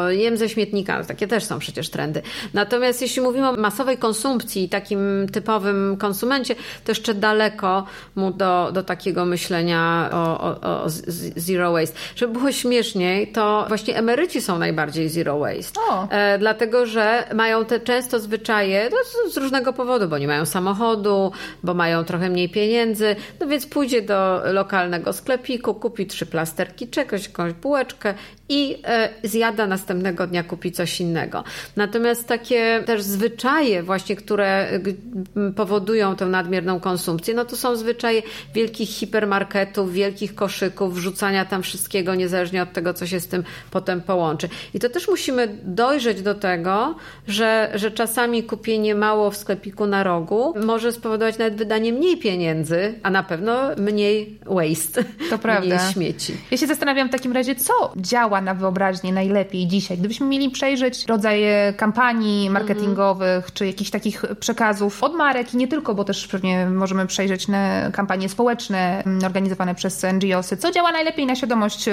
jem ze śmietnika, takie też są przecież trendy. Natomiast jeśli mówimy o masowej konsumpcji, takim typowym konsumencie, to jeszcze daleko mu do, do takiego myślenia o, o, o zero waste. Żeby było śmieszniej, to właśnie emeryci są najbardziej zero waste. E, dlatego, że mają te często zwyczaje no, z różnego powodu, bo nie mają samochodu, bo mają trochę mniej pieniędzy, no więc pójdzie do lokalnego sklepiku, kupi trzy plasterki czegoś, jakąś bułeczkę i e, zjada zjada, następnego dnia kupi coś innego. Natomiast takie też zwyczaje właśnie, które powodują tę nadmierną konsumpcję, no to są zwyczaje wielkich hipermarketów, wielkich koszyków, wrzucania tam wszystkiego, niezależnie od tego, co się z tym potem połączy. I to też musimy dojrzeć do tego, że, że czasami kupienie mało w sklepiku na rogu może spowodować nawet wydanie mniej pieniędzy, a na pewno mniej waste, to prawda. mniej śmieci. Ja się zastanawiam w takim razie, co działa na wyobraźnię najlepiej dzisiaj. Gdybyśmy mieli przejrzeć rodzaje kampanii marketingowych, mm. czy jakichś takich przekazów od marek i nie tylko, bo też pewnie możemy przejrzeć na kampanie społeczne mm, organizowane przez NGOsy. Co działa najlepiej na świadomość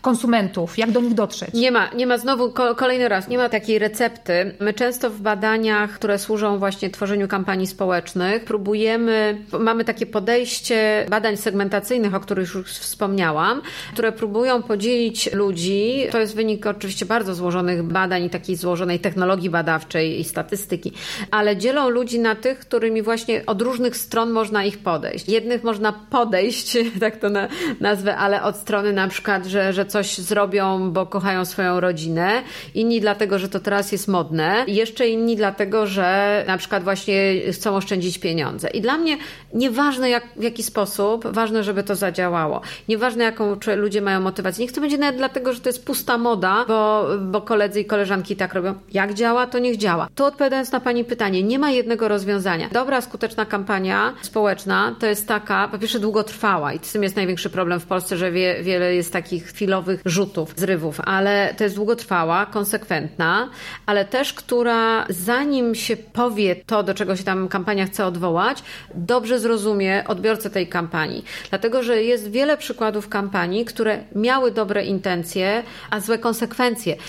konsumentów? Jak do nich dotrzeć? Nie ma, nie ma znowu kolejny raz, nie ma takiej recepty. My często w badaniach, które służą właśnie tworzeniu kampanii społecznych, próbujemy, mamy takie podejście badań segmentacyjnych, o których już wspomniałam, które próbują podzielić ludzi. To jest wynik oczywiście bardzo złożonych badań i takiej złożonej technologii badawczej i statystyki, ale dzielą ludzi na tych, którymi właśnie od różnych stron można ich podejść. Jednych można podejść, tak to na, nazwę, ale od strony na przykład, że, że coś zrobią, bo kochają swoją rodzinę, inni dlatego, że to teraz jest modne, jeszcze inni dlatego, że na przykład właśnie chcą oszczędzić pieniądze. I dla mnie nieważne jak, w jaki sposób, ważne, żeby to zadziałało. Nieważne jaką ludzie mają motywację. Niech to będzie nawet dlatego, że to jest pusta moda, bo, bo koledzy i koleżanki tak robią. Jak działa, to niech działa. Tu odpowiadając na Pani pytanie, nie ma jednego rozwiązania. Dobra, skuteczna kampania społeczna to jest taka, po pierwsze długotrwała i z tym jest największy problem w Polsce, że wie, wiele jest takich chwilowych rzutów, zrywów, ale to jest długotrwała, konsekwentna, ale też, która zanim się powie to, do czego się tam kampania chce odwołać, dobrze zrozumie odbiorcę tej kampanii. Dlatego, że jest wiele przykładów kampanii, które miały dobre intencje, a złe konsekwencje.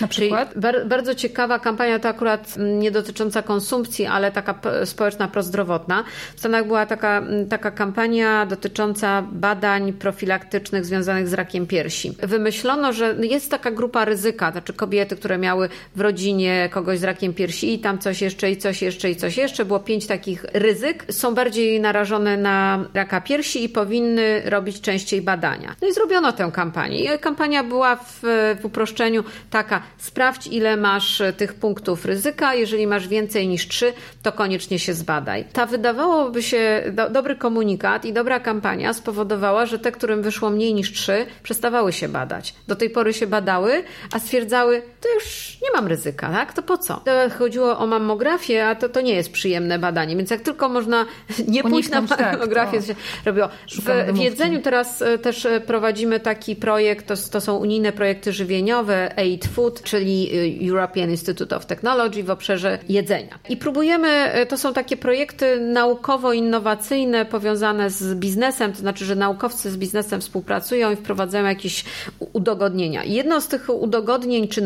Na przykład? Bar bardzo ciekawa kampania, to akurat nie dotycząca konsumpcji, ale taka społeczna, prozdrowotna. W Stanach była taka, taka kampania dotycząca badań profilaktycznych związanych z rakiem piersi. Wymyślono, że jest taka grupa ryzyka, znaczy kobiety, które miały w rodzinie kogoś z rakiem piersi i tam coś jeszcze, i coś jeszcze, i coś jeszcze. Było pięć takich ryzyk. Są bardziej narażone na raka piersi i powinny robić częściej badania. No i zrobiono tę kampanię. I kampania była w, w uproszczeniu taka: sprawdź, ile masz tych punktów ryzyka. Jeżeli masz więcej niż trzy, to koniecznie się zbadaj. Ta wydawałoby się do, dobry komunikat i dobra kampania spowodowała, że te, którym wyszło mniej niż trzy, przestawały się badać. Do tej pory się badały, a stwierdzały, to już nie mam ryzyka, tak? To po co? Chodziło o mammografię, a to, to nie jest przyjemne badanie, więc jak tylko można nie pójść na tak, mammografię, tak, to się robiło. W, w jedzeniu teraz e, też e, prowadzimy taki projekt, to, to są unijne projekty żywieniowe, Aid Food, czyli e, European Institute of Technology w obszarze jedzenia. I próbujemy, to są takie projekty naukowo-innowacyjne powiązane z biznesem, to znaczy, że naukowcy z biznesem współpracują i wprowadzają jakieś udogodnienia. Jedno z tych udogodnień czy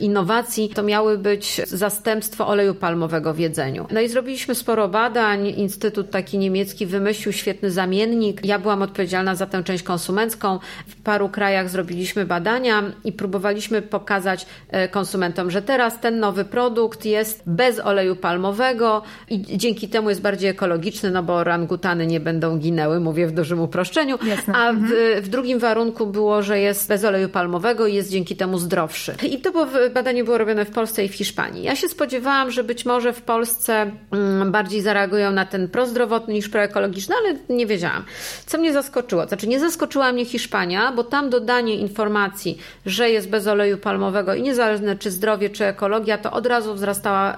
innowacji to miały być zastępstwo oleju palmowego w jedzeniu. No i zrobiliśmy sporo badań. Instytut taki niemiecki wymyślił świetny zamiennik. Ja byłam odpowiedzialna za tę część konsumencką. W paru krajach zrobiliśmy badania i próbowaliśmy pokazać e, konsumentom, że teraz ten nowy produkt jest bez oleju palmowego i dzięki temu jest bardziej ekologiczny, no bo orangutany nie będą ginęły, mówię w dużym uproszczeniu. Jasne. A w, mhm. w drugim warunku było, że jest bez oleju palmowego i jest dzięki temu zdrowszy. I to było, badanie było robione w Polsce i w Hiszpanii. Ja się spodziewałam, że być może w Polsce mm, bardziej zareagują na ten prozdrowotny niż proekologiczny, ale nie wiedziałam. Co mnie zaskoczyło? Znaczy nie zaskoczyła mnie Hiszpania, bo tam dodanie informacji, że jest bez oleju palmowego i niezależne czy zdrowie, czy ekologia, to od razu wzrastała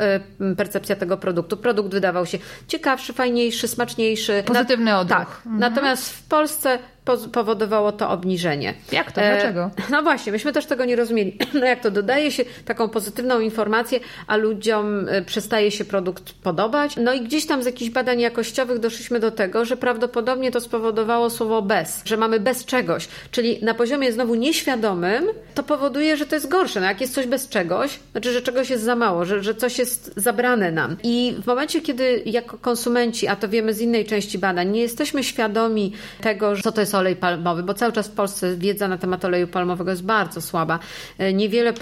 y, percepcja tego produktu. Produkt wydawał się ciekawszy, fajniejszy, smaczniejszy. Pozytywny odruch. Tak. Mhm. Natomiast w Polsce powodowało to obniżenie. Jak to? Dlaczego? E, no właśnie, myśmy też tego nie rozumieli. No jak to dodaje się taką pozytywną informację, a ludziom e, przestaje się produkt podobać. No i gdzieś tam z jakichś badań jakościowych doszliśmy do tego, że prawdopodobnie to spowodowało słowo bez, że mamy bez czegoś, czyli na poziomie znowu nieświadomym to powoduje, że to jest gorsze. No jak jest coś bez czegoś, znaczy, że czegoś jest za mało, że, że coś jest zabrane nam. I w momencie, kiedy jako konsumenci, a to wiemy z innej części badań, nie jesteśmy świadomi tego, co to jest jest olej palmowy, bo cały czas w Polsce wiedza na temat oleju palmowego jest bardzo słaba. E, niewiele,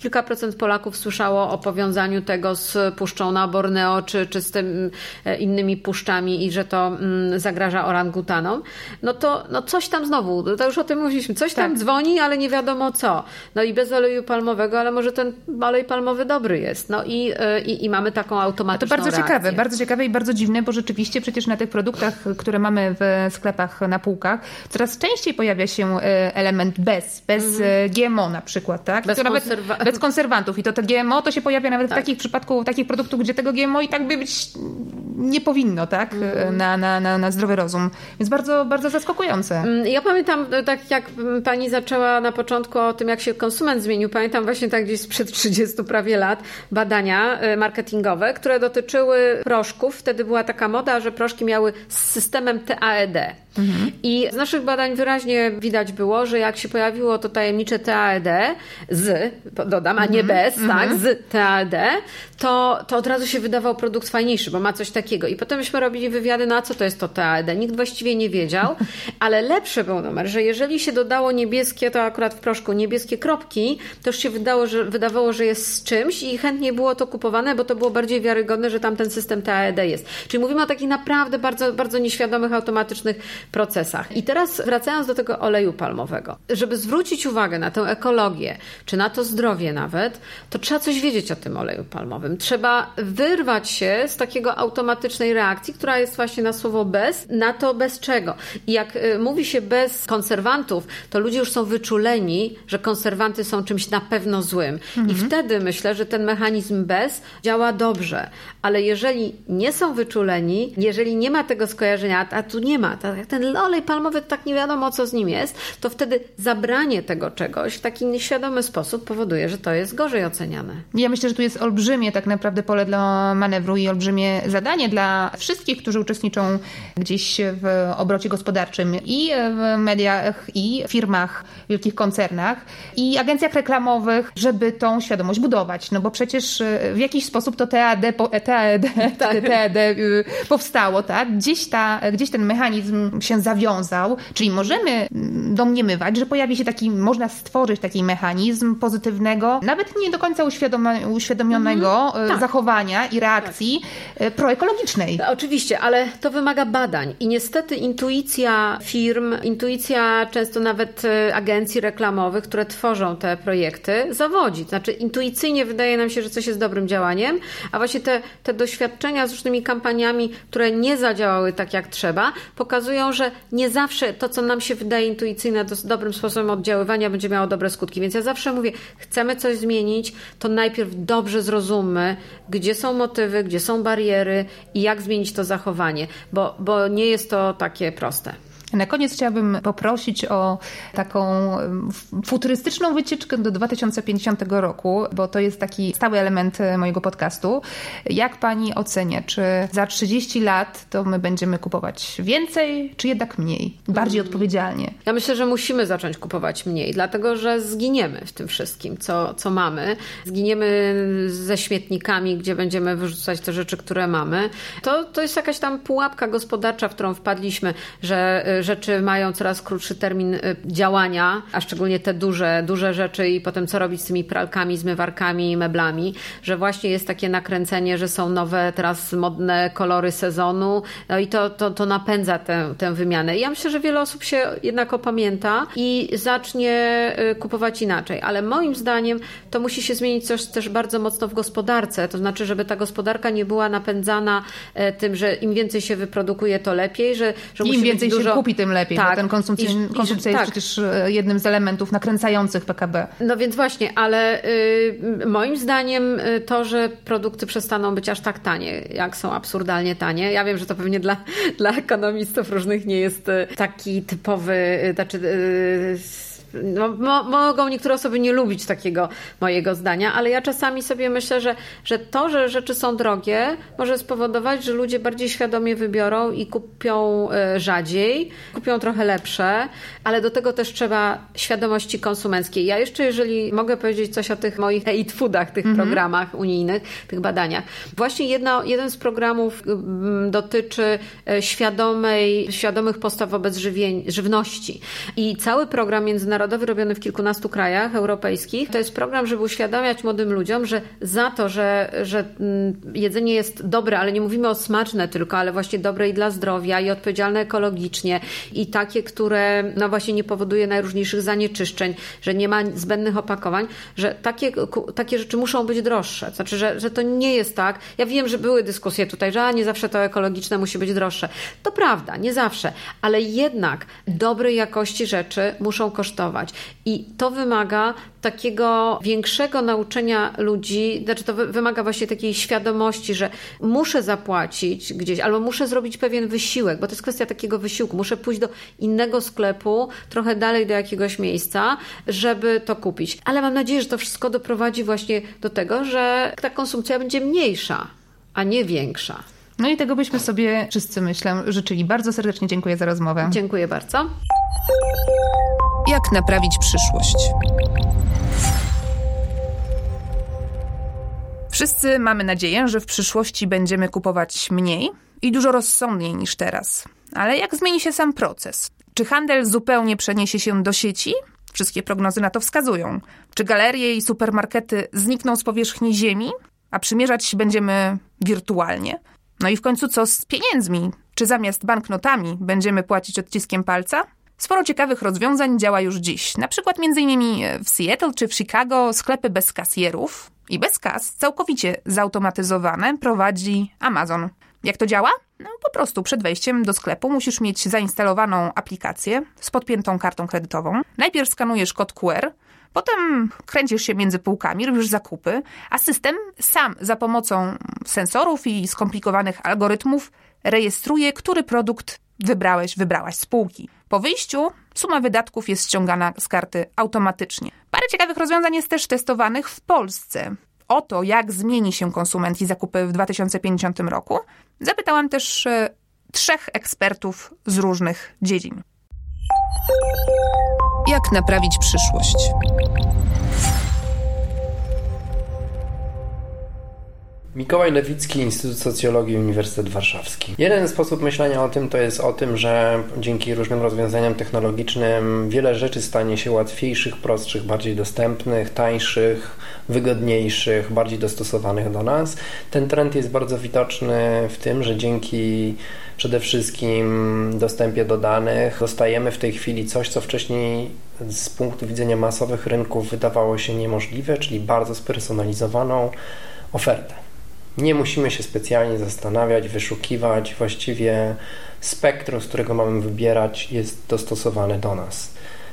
kilka procent Polaków słyszało o powiązaniu tego z puszczą na Borneo, czy, czy z tym e, innymi puszczami i że to mm, zagraża orangutanom. No to no coś tam znowu, to już o tym mówiliśmy, coś tam tak. dzwoni, ale nie wiadomo co. No i bez oleju palmowego, ale może ten olej palmowy dobry jest. No i, i, i mamy taką automatyczną To bardzo reakcję. ciekawe, bardzo ciekawe i bardzo dziwne, bo rzeczywiście przecież na tych produktach, które mamy w sklepach na półkach, coraz częściej pojawia się e, element bez, bez mhm. GMO na przykład, tak? Bez, konserwa- bez konserwantów. I to, to GMO to się pojawia nawet tak. w takich przypadku takich produktów, gdzie tego GMO i tak by być nie powinno, tak? Mhm. Na, na, na, na zdrowy rozum. Więc bardzo, bardzo zaskakujące. Mm, ja pamiętam, tak jak pani zaczęła na początku o tym, jak się konsument zmienił, pamiętam właśnie tak gdzieś sprzed 30 prawie lat badania e, marketingowe, które dotyczyły proszków. Wtedy była taka moda, że proszki miały z systemem TAED. Mhm. I z naszych badań wyraźnie widać było, że jak się pojawiło to tajemnicze TAED z, dodam, a nie mhm. bez, tak, mhm. z TAED, to, to od razu się wydawał produkt fajniejszy, bo ma coś takiego. I potem myśmy robili wywiady, na co to jest to TAED. Nikt właściwie nie wiedział, ale lepszy był numer, że jeżeli się dodało niebieskie, to akurat w proszku niebieskie kropki, to już się wydało, że, wydawało, że jest z czymś i chętnie było to kupowane, bo to było bardziej wiarygodne, że tam ten system TAED jest. Czyli mówimy o takich naprawdę bardzo, bardzo nieświadomych, automatycznych procesach. I teraz wracając do tego oleju palmowego, żeby zwrócić uwagę na tę ekologię, czy na to zdrowie nawet, to trzeba coś wiedzieć o tym oleju palmowym. Trzeba wyrwać się z takiego automatycznej reakcji, która jest właśnie na słowo bez, na to bez czego. I jak y, mówi się bez konserwantów, to ludzie już są wyczuleni, że konserwanty są czymś na pewno złym. Mhm. I wtedy myślę, że ten mechanizm bez działa dobrze. Ale jeżeli nie są wyczuleni, jeżeli nie ma tego skojarzenia, a tu nie ma, ten olej palmowy tak nie wiadomo co z nim jest, to wtedy zabranie tego czegoś w taki nieświadomy sposób powoduje, że to jest gorzej oceniane. Ja myślę, że tu jest olbrzymie tak naprawdę pole dla manewru i olbrzymie zadanie dla wszystkich, którzy uczestniczą gdzieś w obrocie gospodarczym i w mediach, i firmach, wielkich koncernach, i agencjach reklamowych, żeby tą świadomość budować. No bo przecież w jakiś sposób to TAD, TAD, tak. TAD y, powstało, tak? Gdzieś, ta, gdzieś ten mechanizm się zawiązał, czyli możemy mm, domniemywać, że pojawi się taki, można stworzyć taki mechanizm pozytywnego, nawet nie do końca uświadomionego mhm. tak. zachowania i reakcji tak. proekologicznej. Oczywiście, ale to wymaga badań i niestety intuicja firm, intuicja często nawet e, agencji reklamowych, które tworzą te projekty, zawodzi. Znaczy intuicyjnie wydaje nam się, że coś jest dobrym działaniem, a właśnie te, te doświadczenia z różnymi kampaniami, które nie zadziałały tak jak trzeba, pokazują, że nie zawsze to, co nam się wydaje intuicyjne, dobrym sposobem oddziaływania będzie miało dobre skutki. Więc ja zawsze mówię, chcemy coś zmienić, to najpierw dobrze zrozummy, gdzie są motywy, gdzie są bariery i jak zmienić to zachowanie, bo, bo nie jest to takie proste. Na koniec chciałabym poprosić o taką futurystyczną wycieczkę do 2050 roku, bo to jest taki stały element e, mojego podcastu. Jak pani ocenia, czy za 30 lat to my będziemy kupować więcej, czy jednak mniej? Bardziej hmm. odpowiedzialnie. Ja myślę, że musimy zacząć kupować mniej, dlatego że zginiemy w tym wszystkim, co, co mamy. Zginiemy ze śmietnikami, gdzie będziemy wyrzucać te rzeczy, które mamy. To, to jest jakaś tam pułapka gospodarcza, w którą wpadliśmy, że e, rzeczy mają coraz krótszy termin y, działania, a szczególnie te duże, duże rzeczy i potem co robić z tymi pralkami, zmywarkami, meblami, że właśnie jest takie nakręcenie, że są nowe, teraz modne kolory sezonu, no i to, to, to napędza tę, tę wymianę. I ja myślę, że wiele osób się jednak opamięta i zacznie y, kupować inaczej, ale moim zdaniem to musi się zmienić coś też bardzo mocno w gospodarce, to znaczy, żeby ta gospodarka nie była napędzana e, tym, że im więcej się wyprodukuje, to lepiej, że, że Im więcej dużo... kupi, tym lepiej, tak. bo ten konsumpcja, I, konsumpcja i, jest tak. przecież e, jednym z elementów nakręcających PKB. No więc właśnie, ale y, moim zdaniem y, to, że produkty przestaną być aż tak tanie, jak są absurdalnie tanie, ja wiem, że to pewnie dla, dla ekonomistów różnych nie jest y, taki typowy, y, znaczy y, no, mo, mogą niektóre osoby nie lubić takiego mojego zdania, ale ja czasami sobie myślę, że, że to, że rzeczy są drogie, może spowodować, że ludzie bardziej świadomie wybiorą i kupią e, rzadziej, kupią trochę lepsze, ale do tego też trzeba świadomości konsumenckiej. Ja jeszcze, jeżeli mogę powiedzieć coś o tych moich eat foodach, tych mhm. programach unijnych, tych badaniach. Właśnie jedno, jeden z programów dotyczy e, świadomej, świadomych postaw wobec żywień, żywności. I cały program międzynarodowy robiony w kilkunastu krajach europejskich to jest program, żeby uświadamiać młodym ludziom, że za to, że, że jedzenie jest dobre, ale nie mówimy o smaczne tylko, ale właśnie dobre i dla zdrowia i odpowiedzialne ekologicznie i takie, które no właśnie nie powoduje najróżniejszych zanieczyszczeń, że nie ma zbędnych opakowań, że takie, takie rzeczy muszą być droższe. Znaczy, że, że to nie jest tak. Ja wiem, że były dyskusje tutaj, że a, nie zawsze to ekologiczne musi być droższe. To prawda, nie zawsze, ale jednak dobrej jakości rzeczy muszą kosztować. I to wymaga takiego większego nauczenia ludzi, znaczy to wymaga właśnie takiej świadomości, że muszę zapłacić gdzieś, albo muszę zrobić pewien wysiłek, bo to jest kwestia takiego wysiłku. Muszę pójść do innego sklepu, trochę dalej do jakiegoś miejsca, żeby to kupić. Ale mam nadzieję, że to wszystko doprowadzi właśnie do tego, że ta konsumpcja będzie mniejsza, a nie większa. No i tego byśmy sobie wszyscy, myślę, życzyli. Bardzo serdecznie dziękuję za rozmowę. Dziękuję bardzo. Jak naprawić przyszłość? Wszyscy mamy nadzieję, że w przyszłości będziemy kupować mniej i dużo rozsądniej niż teraz. Ale jak zmieni się sam proces? Czy handel zupełnie przeniesie się do sieci? Wszystkie prognozy na to wskazują. Czy galerie i supermarkety znikną z powierzchni Ziemi, a przymierzać będziemy wirtualnie? No i w końcu co z pieniędzmi? Czy zamiast banknotami będziemy płacić odciskiem palca? Sporo ciekawych rozwiązań działa już dziś. Na przykład m.in. w Seattle czy w Chicago sklepy bez kasjerów i bez kas, całkowicie zautomatyzowane, prowadzi Amazon. Jak to działa? No, po prostu przed wejściem do sklepu musisz mieć zainstalowaną aplikację z podpiętą kartą kredytową. Najpierw skanujesz kod QR, Potem kręcisz się między półkami, robisz zakupy, a system sam za pomocą sensorów i skomplikowanych algorytmów rejestruje, który produkt wybrałeś, wybrałaś z półki. Po wyjściu suma wydatków jest ściągana z karty automatycznie. Parę ciekawych rozwiązań jest też testowanych w Polsce. O to, jak zmieni się konsument i zakupy w 2050 roku, zapytałam też e, trzech ekspertów z różnych dziedzin. Jak naprawić przyszłość? Mikołaj Lewicki, Instytut Socjologii Uniwersytet Warszawski. Jeden sposób myślenia o tym to jest o tym, że dzięki różnym rozwiązaniom technologicznym wiele rzeczy stanie się łatwiejszych, prostszych, bardziej dostępnych, tańszych, wygodniejszych, bardziej dostosowanych do nas. Ten trend jest bardzo widoczny w tym, że dzięki przede wszystkim dostępie do danych dostajemy w tej chwili coś, co wcześniej z punktu widzenia masowych rynków wydawało się niemożliwe, czyli bardzo spersonalizowaną ofertę. Nie musimy się specjalnie zastanawiać, wyszukiwać, właściwie spektrum, z którego mamy wybierać, jest dostosowane do nas.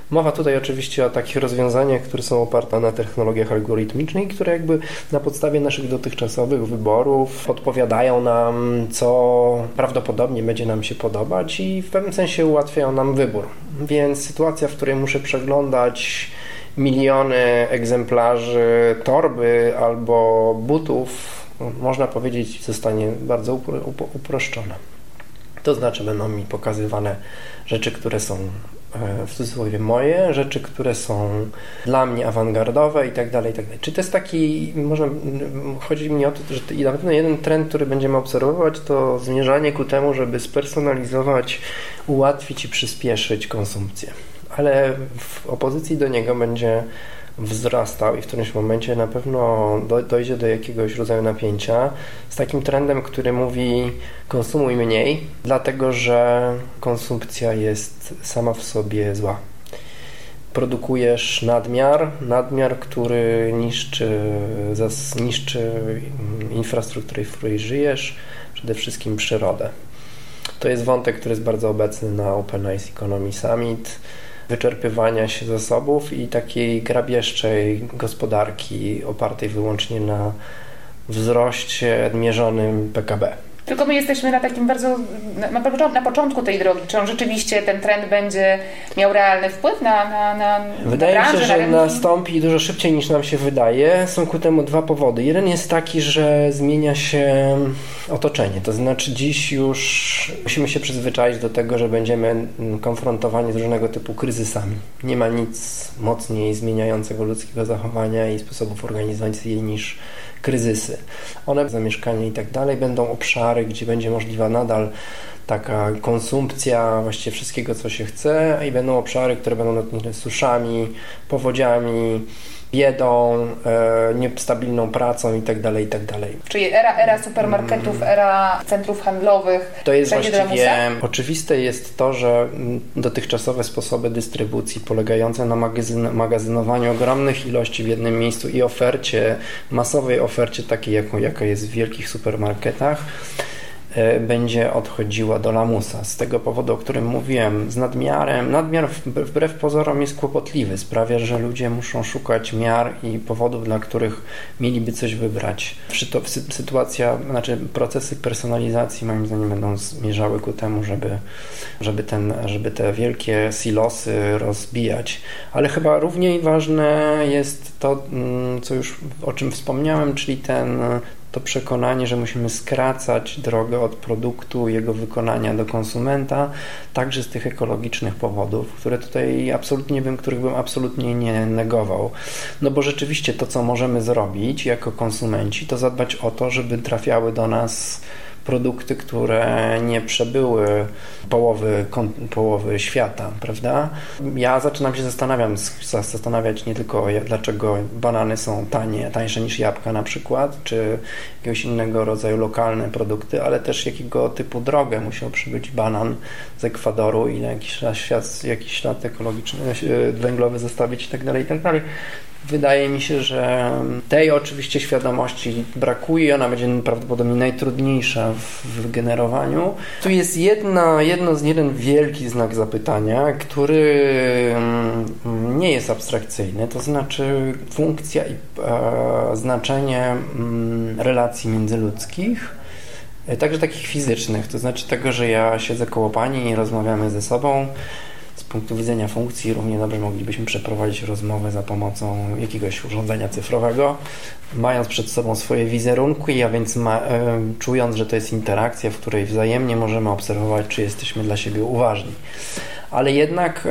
Mowa tutaj oczywiście o takich rozwiązaniach, które są oparte na technologiach algorytmicznych, które jakby na podstawie naszych dotychczasowych wyborów podpowiadają nam, co prawdopodobnie będzie nam się podobać i w pewnym sensie ułatwiają nam wybór. Więc sytuacja, w której muszę przeglądać miliony egzemplarzy torby albo butów, można powiedzieć, zostanie bardzo uproszczona. To znaczy, będą mi pokazywane rzeczy, które są e, w cudzysłowie moje, rzeczy, które są dla mnie awangardowe i tak dalej, i tak dalej. Czy to jest taki, może chodzi mi o to, że na pewno jeden trend, który będziemy obserwować, to zmierzanie ku temu, żeby spersonalizować, ułatwić i przyspieszyć konsumpcję. Ale w opozycji do niego będzie wzrastał i w którymś momencie na pewno dojdzie do jakiegoś rodzaju napięcia z takim trendem, który mówi konsumuj mniej, dlatego że konsumpcja jest sama w sobie zła. Produkujesz nadmiar, nadmiar, który niszczy, niszczy infrastrukturę, w której żyjesz, przede wszystkim przyrodę. To jest wątek, który jest bardzo obecny na Open Ice Economy Summit wyczerpywania się zasobów i takiej grabieżczej gospodarki opartej wyłącznie na wzroście mierzonym PKB. Tylko my jesteśmy na takim bardzo, na, na początku tej drogi. Czy on rzeczywiście, ten trend będzie miał realny wpływ na, na, na Wydaje na mi się, że na nastąpi dużo szybciej niż nam się wydaje. Są ku temu dwa powody. Jeden jest taki, że zmienia się otoczenie. To znaczy dziś już musimy się przyzwyczaić do tego, że będziemy konfrontowani z różnego typu kryzysami. Nie ma nic mocniej zmieniającego ludzkiego zachowania i sposobów organizacji niż kryzysy. One, zamieszkanie i tak dalej, będą obszary, gdzie będzie możliwa nadal taka konsumpcja właściwie wszystkiego, co się chce i będą obszary, które będą dotknięte suszami, powodziami, biedą, e, niestabilną pracą itd., tak itd. Tak Czyli era, era supermarketów, era centrów handlowych. To jest właściwie oczywiste jest to, że dotychczasowe sposoby dystrybucji polegające na magazyn, magazynowaniu ogromnych ilości w jednym miejscu i ofercie, masowej ofercie takiej, jaką, jaka jest w wielkich supermarketach, będzie odchodziła do lamusa. Z tego powodu, o którym mówiłem, z nadmiarem, nadmiar wbrew pozorom jest kłopotliwy, sprawia, że ludzie muszą szukać miar i powodów, dla których mieliby coś wybrać. Sytuacja, znaczy procesy personalizacji moim zdaniem będą zmierzały ku temu, żeby, żeby, ten, żeby te wielkie silosy rozbijać. Ale chyba równie ważne jest to, mm, co już o czym wspomniałem, czyli ten to przekonanie, że musimy skracać drogę od produktu, jego wykonania do konsumenta, także z tych ekologicznych powodów, które tutaj absolutnie bym, których bym absolutnie nie negował. No bo rzeczywiście to, co możemy zrobić jako konsumenci, to zadbać o to, żeby trafiały do nas produkty, które nie przebyły połowy, połowy świata, prawda? Ja zaczynam się zastanawiać nie tylko dlaczego banany są tanie, tańsze niż jabłka na przykład, czy jakiegoś innego rodzaju lokalne produkty, ale też jakiego typu drogę musiał przybyć banan z Ekwadoru i na jakiś, świat, jakiś ślad ekologiczny, e, węglowy zostawić i tak Wydaje mi się, że tej oczywiście świadomości brakuje, ona będzie prawdopodobnie najtrudniejsza w wygenerowaniu. Tu jest jedna, jedno, jeden wielki znak zapytania, który mm, nie jest abstrakcyjny, to znaczy funkcja i e, znaczenie mm, relacji międzyludzkich e, także takich fizycznych, to znaczy tego, że ja siedzę koło pani i rozmawiamy ze sobą, punktu widzenia funkcji równie dobrze moglibyśmy przeprowadzić rozmowę za pomocą jakiegoś urządzenia cyfrowego, mając przed sobą swoje wizerunki, a więc ma, e, czując, że to jest interakcja, w której wzajemnie możemy obserwować, czy jesteśmy dla siebie uważni ale jednak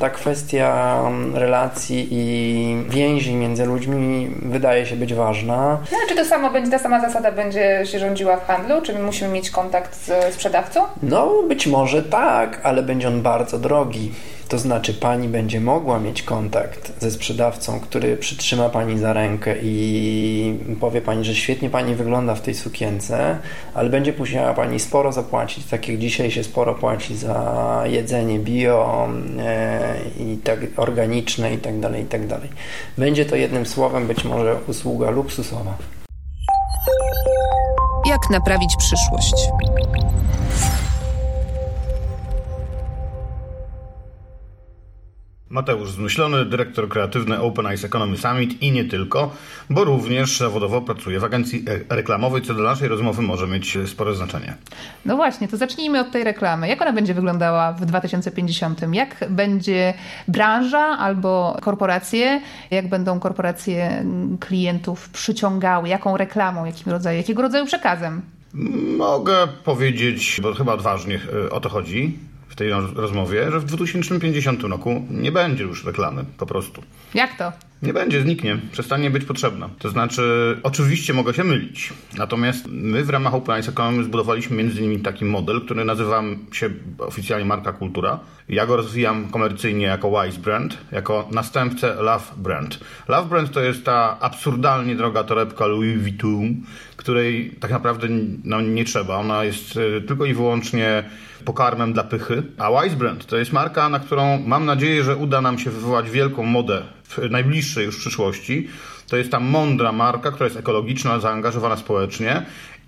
ta kwestia relacji i więzi między ludźmi wydaje się być ważna. No, czy to samo będzie, ta sama zasada będzie się rządziła w handlu? Czy my musimy mieć kontakt z sprzedawcą? No, być może tak, ale będzie on bardzo drogi. To znaczy, pani będzie mogła mieć kontakt ze sprzedawcą, który przytrzyma pani za rękę i powie pani, że świetnie pani wygląda w tej sukience, ale będzie musiała pani sporo zapłacić, tak jak dzisiaj się sporo płaci za jedzenie bio e, i tak organiczne i tak dalej, i tak dalej. Będzie to jednym słowem być może usługa luksusowa. Jak naprawić przyszłość? Mateusz Zmyślony, dyrektor kreatywny Open Eyes Economy Summit i nie tylko, bo również zawodowo pracuje w agencji reklamowej, co dla naszej rozmowy może mieć spore znaczenie. No właśnie, to zacznijmy od tej reklamy. Jak ona będzie wyglądała w 2050? Jak będzie branża albo korporacje, jak będą korporacje klientów przyciągały, jaką reklamą, jakim rodzaju, jakiego rodzaju przekazem? Mogę powiedzieć, bo chyba odważnie e, o to chodzi, w tej rozmowie, że w 2050 roku nie będzie już reklamy, po prostu. Jak to? Nie będzie, zniknie, przestanie być potrzebna. To znaczy, oczywiście mogę się mylić, natomiast my w ramach Open Eyes Economy zbudowaliśmy między innymi taki model, który nazywa się oficjalnie Marka Kultura. Ja go rozwijam komercyjnie jako Wise Brand, jako następcę Love Brand. Love Brand to jest ta absurdalnie droga torebka Louis Vuitton, której tak naprawdę no, nie trzeba. Ona jest e, tylko i wyłącznie pokarmem dla pychy. A Wise Brand to jest marka, na którą mam nadzieję, że uda nam się wywołać wielką modę w najbliższej już przyszłości. To jest ta mądra marka, która jest ekologiczna, zaangażowana społecznie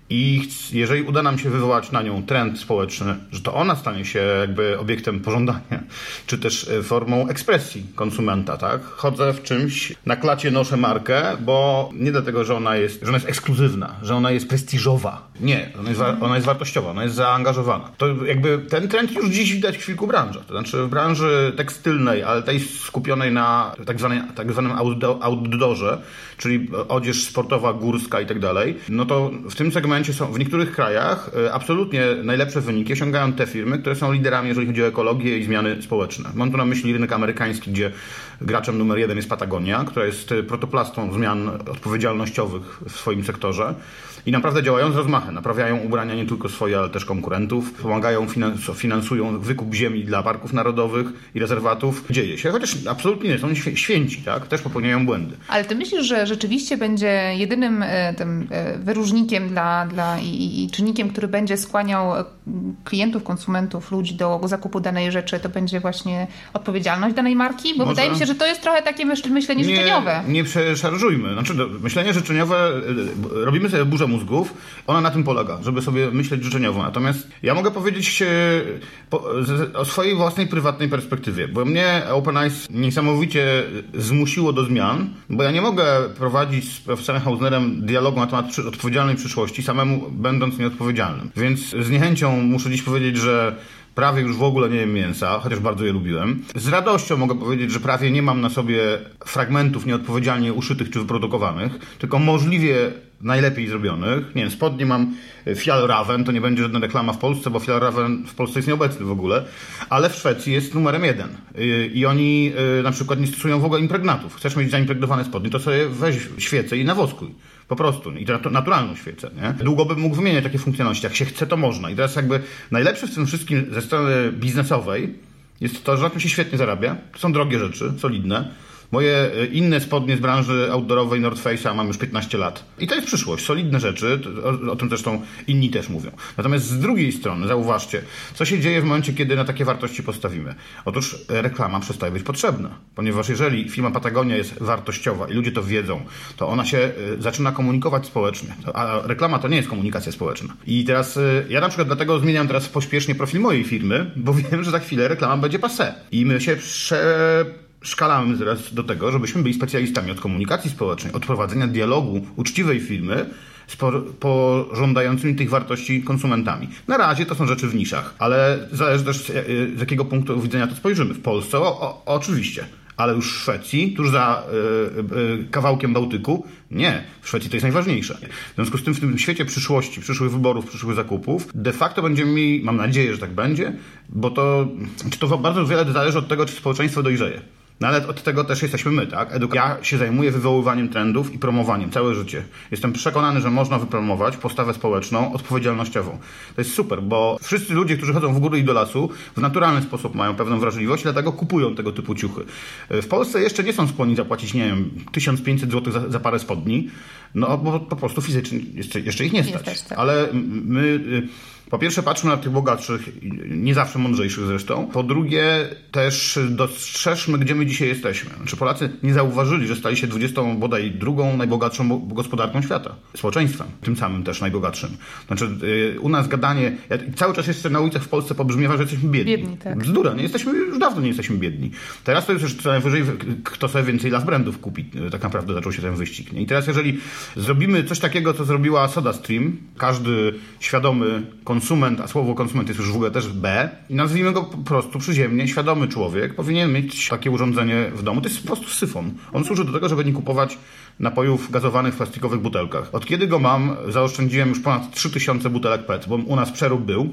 I jeżeli uda nam się wywołać na nią trend społeczny, że to ona stanie się jakby obiektem pożądania, czy też e, formą ekspresji konsumenta, tak? Chodzę w czymś, na klacie noszę markę, bo nie dlatego, że ona jest, że ona jest ekskluzywna, że ona jest prestiżowa. Nie, ona jest, ona jest wartościowa, ona jest zaangażowana. To jakby ten trend już dziś widać w kilku branżach. To znaczy w branży tekstylnej, ale tej skupionej na tak, zwanej, tak zwanym outdoorze, czyli odzież sportowa, górska i tak dalej, no to w tym segmencie są w niektórych krajach e, absolutnie najlepsze wyniki osiągają te firmy, które są liderami, jeżeli chodzi o ekologię i zmiany społeczne. Mam tu na myśli rynek amerykański, gdzie graczem numer jeden jest Patagonia, która jest protoplastą zmian odpowiedzialnościowych w swoim sektorze i naprawdę działają z rozmachem. Naprawiają ubrania nie tylko swoje, ale też konkurentów. Pomagają, finansują wykup ziemi dla parków narodowych i rezerwatów. Dzieje się, chociaż absolutnie nie są święci, tak? Też popełniają błędy. Ale ty myślisz, że rzeczywiście będzie jedynym e, tym e, wyróżnikiem dla, dla i, i czynnikiem, który będzie skłaniał e, klientów, konsumentów, ludzi do zakupu danej rzeczy, to będzie właśnie odpowiedzialność danej marki? Bo Może... wydaje mi się, że to jest trochę takie myślenie nie, życzeniowe. Nie przeszarżujmy. Znaczy, myślenie życzeniowe, robimy sobie burzę mózgów, ona na tym polega, żeby sobie myśleć życzeniowo. Natomiast ja mogę powiedzieć o swojej własnej prywatnej perspektywie, bo mnie Open Eyes niesamowicie zmusiło do zmian, bo ja nie mogę prowadzić z profesorem Hausnerem dialogu na temat odpowiedzialnej przyszłości, samemu będąc nieodpowiedzialnym. Więc z niechęcią muszę dziś powiedzieć, że prawie już w ogóle nie jem mięsa, chociaż bardzo je lubiłem. Z radością mogę powiedzieć, że prawie nie mam na sobie fragmentów nieodpowiedzialnie uszytych czy wyprodukowanych, tylko możliwie najlepiej zrobionych. Nie wiem, spodnie mam Fjallraven, to nie będzie żadna reklama w Polsce, bo Fjallraven w Polsce jest nieobecny w ogóle, ale w Szwecji jest numerem jeden. I oni y, na przykład nie stosują w ogóle impregnatów. Chcesz mieć zaimpregnowane spodnie, to sobie weź świecę i nawoskuj. Po prostu. I to naturalną świecę, nie? Długo bym mógł wymieniać takie funkcjonalności. Jak się chce, to można. I teraz jakby najlepsze w tym wszystkim ze strony biznesowej jest to, że na tym się świetnie zarabia. To są drogie rzeczy, solidne Moje e, inne spodnie z branży outdoorowej North Face'a mam już 15 lat. I to jest przyszłość, solidne rzeczy, o, o, tym zresztą inni też mówią. Natomiast z drugiej strony, zauważcie, co się dzieje w momencie, kiedy na takie wartości postawimy. Otóż e, reklama przestaje być potrzebna, ponieważ jeżeli firma Patagonia jest wartościowa i ludzie to wiedzą, to ona się e, zaczyna komunikować społecznie. A reklama to nie jest komunikacja społeczna. I teraz ja na przykład dlatego zmieniam teraz pośpiesznie profil mojej firmy, bo wiem, że za chwilę reklama będzie passé. I my się prze szkalamy teraz do tego, żebyśmy byli specjalistami od komunikacji społecznej, od prowadzenia dialogu uczciwej firmy z pożądającymi tych wartości konsumentami. Na razie to są rzeczy w niszach, ale zależy też z jakiego punktu widzenia to spojrzymy. W Polsce o, o, oczywiście, ale już w Szwecji, tuż za y, y, kawałkiem Bałtyku, nie. W Szwecji to jest najważniejsze. W związku z tym w tym świecie przyszłości, przyszłych wyborów, przyszłych zakupów, de facto będziemy mieli, mam nadzieję, że tak będzie, bo to, czy to bardzo wiele zależy od tego, czy społeczeństwo dojrzeje. No ale od tego też jesteśmy my, tak? Eduk ja się zajmuję wywoływaniem trendów i promowaniem całe życie. Jestem przekonany, że można wypromować postawę społeczną odpowiedzialnościową. To jest super, bo wszyscy ludzie, którzy chodzą w góry i do lasu, w naturalny sposób mają pewną wrażliwość, dlatego kupują tego typu ciuchy. W Polsce jeszcze nie są skłonni zapłacić, nie wiem, 1500 zł za, za parę spodni, no bo po prostu fizycznie jeszcze, jeszcze ich nie stać. Nie stać tak. Ale my y, po pierwsze patrzmy na tych bogatszych, nie zawsze mądrzejszych zresztą. Po drugie też dostrzeżmy, gdzie my dzisiaj jesteśmy. Znaczy Polacy nie zauważyli, że stali się 20 bodaj drugą najbogatszą gospodarką świata. Społeczeństwem, tym samym też najbogatszym. Znaczy y, u nas gadanie, ja cały czas jeszcze na ulicach w Polsce pobrzmiewa, że jesteśmy biedni. biedni tak. Bzdura, nie jesteśmy, już dawno nie jesteśmy biedni. Teraz to jest już co najwyżej, kto sobie więcej love brandów kupi. Tak naprawdę zaczął się ten wyścig. Nie? I teraz jeżeli zrobimy coś takiego, co zrobiła SodaStream, każdy świadomy konsument konsument, a słowo konsument jest już w ogóle też B, i nazwijmy go po prostu przyziemnie, świadomy człowiek powinien mieć takie urządzenie w domu. To jest po prostu syfon. On służy do tego, żeby nie kupować napojów gazowanych w plastikowych butelkach. Od kiedy go mam, zaoszczędziłem już ponad 3000 butelek PET, bo u nas przerób był,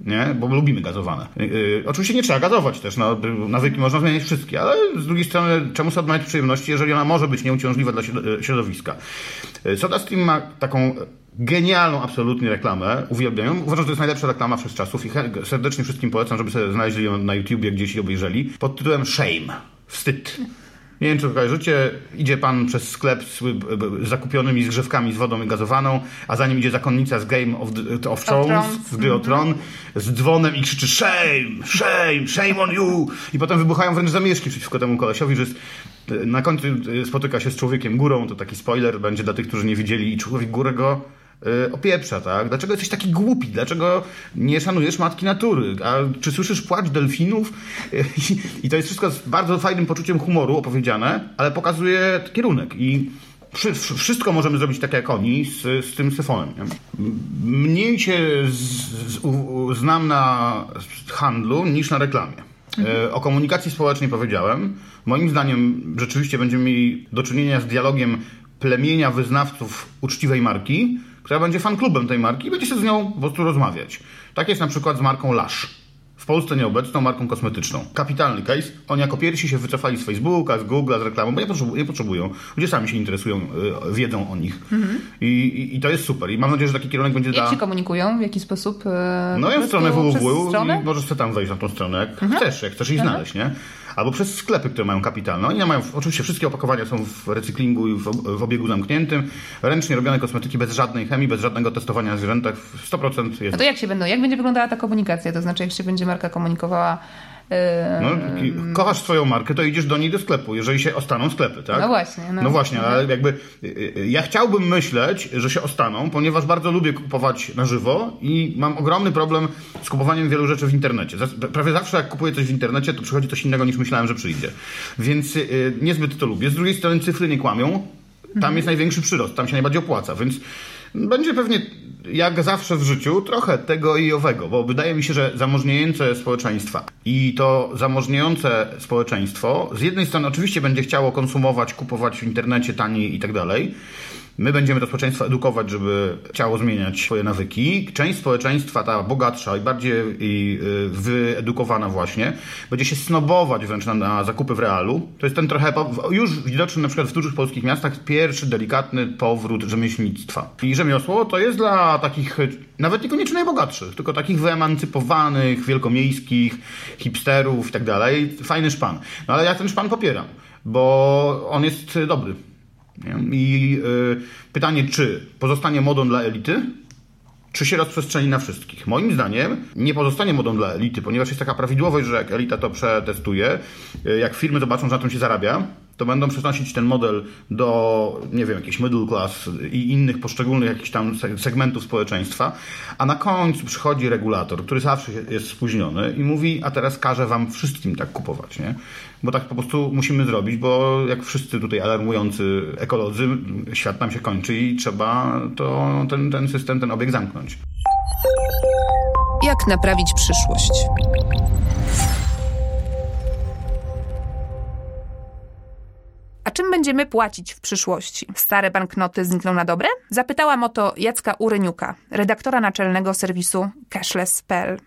nie? bo lubimy gazowane. Yy, oczywiście nie trzeba gazować też, no, nawyki można zmieniać wszystkie, ale z drugiej strony czemu sobie odmawiać przyjemności, jeżeli ona może być nieuciążliwa dla środowiska. SodaStream ma taką genialną absolutnie reklamę, uwielbiam ją. Uważam, że to jest najlepsza reklama przez czasów i serdecznie wszystkim polecam, żeby sobie znaleźli ją na YouTubie gdzieś i obejrzeli, pod tytułem Shame. Wstyd. Nie wiem, czy kojarzycie, idzie pan przez sklep z zakupionymi zgrzewkami z wodą gazowaną, a za nim idzie zakonnica z Game of, the, of Thrones, z gry o mhm. Tron, z dzwonem i krzyczy shame, shame, shame on you! I potem wybuchają wręcz zamieszki przeciwko temu kolesiowi, że jest na końcu spotyka się z człowiekiem górą, to taki spoiler będzie dla tych, którzy nie widzieli i człowiek górę go y, opieprza, tak? Dlaczego jesteś taki głupi? Dlaczego nie szanujesz matki natury? A czy słyszysz płacz delfinów? I to jest wszystko z bardzo fajnym poczuciem humoru opowiedziane, ale pokazuje kierunek i wszystko możemy zrobić tak jak oni z, z tym syfonem. Nie? Mniej się z, z, u, znam na handlu niż na reklamie. Mhm. O komunikacji społecznej powiedziałem. Moim zdaniem rzeczywiście będziemy mieli do czynienia z dialogiem plemienia wyznawców uczciwej marki, która będzie fanklubem tej marki i będzie się z nią po prostu rozmawiać. Tak jest na przykład z marką Lush w Polsce nieobecną marką kosmetyczną. Kapitalny case. Oni jako pierwsi się wycofali z Facebooka, z Google'a, z reklamą, bo nie, potrzebują, nie potrzebują. Ludzie sami się interesują, y, wiedzą o nich. Mhm. I, i, I, to jest super. I mam nadzieję, że taki kierunek będzie Jak dla... się komunikują? W jaki sposób? E, no ja w stronę www i możesz sobie tam wejść na tą stronę, jak mhm. chcesz, jak chcesz ich mhm. znaleźć, nie? Albo przez sklepy, które mają kapitalne. Oni mają, oczywiście wszystkie opakowania są w recyklingu i w, obiegu zamkniętym. Ręcznie robione kosmetyki bez żadnej chemii, bez żadnego testowania na zwierzętach. 100% jest. No to jak się będą, jak będzie wyglądała ta komunikacja? To znaczy, jak się będzie marka komunikowała no, kochasz swoją markę, to idziesz do niej do sklepu, jeżeli się ostaną sklepy, tak? No właśnie. No, no właśnie, ale jakby y, y, ja chciałbym myśleć, że się ostaną, ponieważ bardzo lubię kupować na żywo i mam ogromny problem z kupowaniem wielu rzeczy w internecie. Prawie zawsze jak kupuję coś w internecie, to przychodzi coś innego niż myślałem, że przyjdzie. Więc y, niezbyt to lubię. Z drugiej strony cyfry nie kłamią. Tam mhm. jest największy przyrost, tam się najbardziej opłaca, więc będzie pewnie jak zawsze w życiu, trochę tego i owego, bo wydaje mi się, że zamożniejące społeczeństwa i to zamożniejące społeczeństwo z jednej strony oczywiście będzie chciało konsumować, kupować w internecie taniej i tak dalej, My będziemy to społeczeństwo edukować, żeby chciało zmieniać swoje nawyki. Część społeczeństwa, ta bogatsza i bardziej y, wyedukowana właśnie, będzie się snobować wręcz na, na zakupy w realu. To jest ten trochę, już widoczny na przykład w dużych polskich miastach, pierwszy delikatny powrót rzemieślnictwa. I rzemiosło to jest dla takich, nawet niekoniecznie najbogatszych, tylko takich wyemancypowanych, wielkomiejskich, hipsterów i tak dalej. Fajny szpan. No ale ja ten szpan popieram, bo on jest dobry. I y, pytanie, czy pozostanie modą dla elity, czy się rozprzestrzeni na wszystkich? Moim zdaniem nie pozostanie modą dla elity, ponieważ jest taka prawidłowość, że jak elita to przetestuje, y, jak firmy zobaczą, że na tym się zarabia, to będą przenosić ten model do, nie wiem, jakiejś middle class i innych poszczególnych jakichś tam segmentów społeczeństwa, a na końcu przychodzi regulator, który zawsze jest spóźniony i mówi, a teraz każe wam wszystkim tak kupować, nie? Bo tak po prostu musimy zrobić, bo jak wszyscy tutaj alarmujący ekolodzy, świat nam się kończy i trzeba to, ten, ten system, ten obieg zamknąć. Jak naprawić przyszłość? A czym będziemy płacić w przyszłości? Stare banknoty znikną na dobre? Zapytałam o to Jacka Uryniuka, redaktora naczelnego serwisu cashless.pl.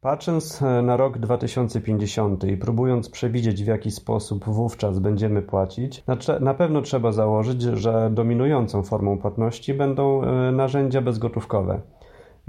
Patrząc e, na rok 2050 i próbując przewidzieć w jaki sposób wówczas będziemy płacić, na pewno trzeba założyć, że dominującą formą płatności będą e, narzędzia bezgotówkowe.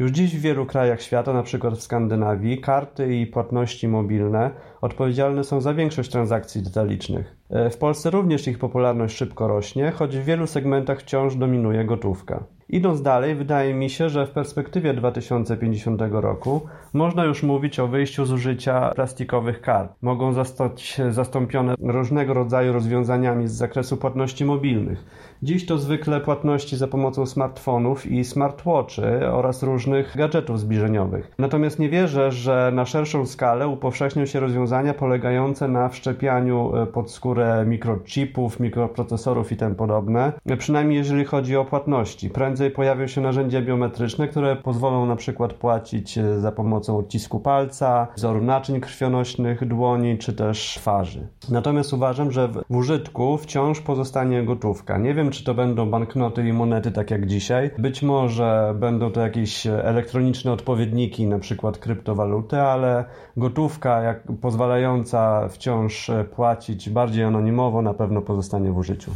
Już dziś w wielu krajach świata, np. w Skandynawii, karty i płatności mobilne odpowiedzialne są za większość transakcji detalicznych. E, w Polsce również ich popularność szybko rośnie, choć w wielu segmentach wciąż dominuje gotówka. Idąc dalej, wydaje mi się, że w perspektywie 2050 roku można już mówić o wyjściu z użycia plastikowych kart. Mogą zostać zastąpione różnego rodzaju rozwiązaniami z zakresu płatności mobilnych. Dziś to zwykle płatności za pomocą smartfonów i smartwatchy oraz różnych gadżetów zbliżeniowych. Natomiast nie wierzę, że na szerszą skalę upowszechnią się rozwiązania polegające na wszczepianiu e, pod skórę mikrochipów, mikroprocesorów i tym podobne, przynajmniej jeżeli chodzi o płatności. Prędzej pojawią się narzędzia biometryczne, które pozwolą na przykład płacić e, za pomocą odcisku palca, wzoru naczyń krwionośnych dłoni czy też twarzy. Natomiast uważam, że w użytku wciąż pozostanie gotówka. Nie wiem, czy to będą banknoty i monety tak jak dzisiaj. Być może będą to jakieś elektroniczne odpowiedniki, na przykład kryptowaluty, ale gotówka jak pozwalająca wciąż płacić bardziej anonimowo na pewno pozostanie w użyciu.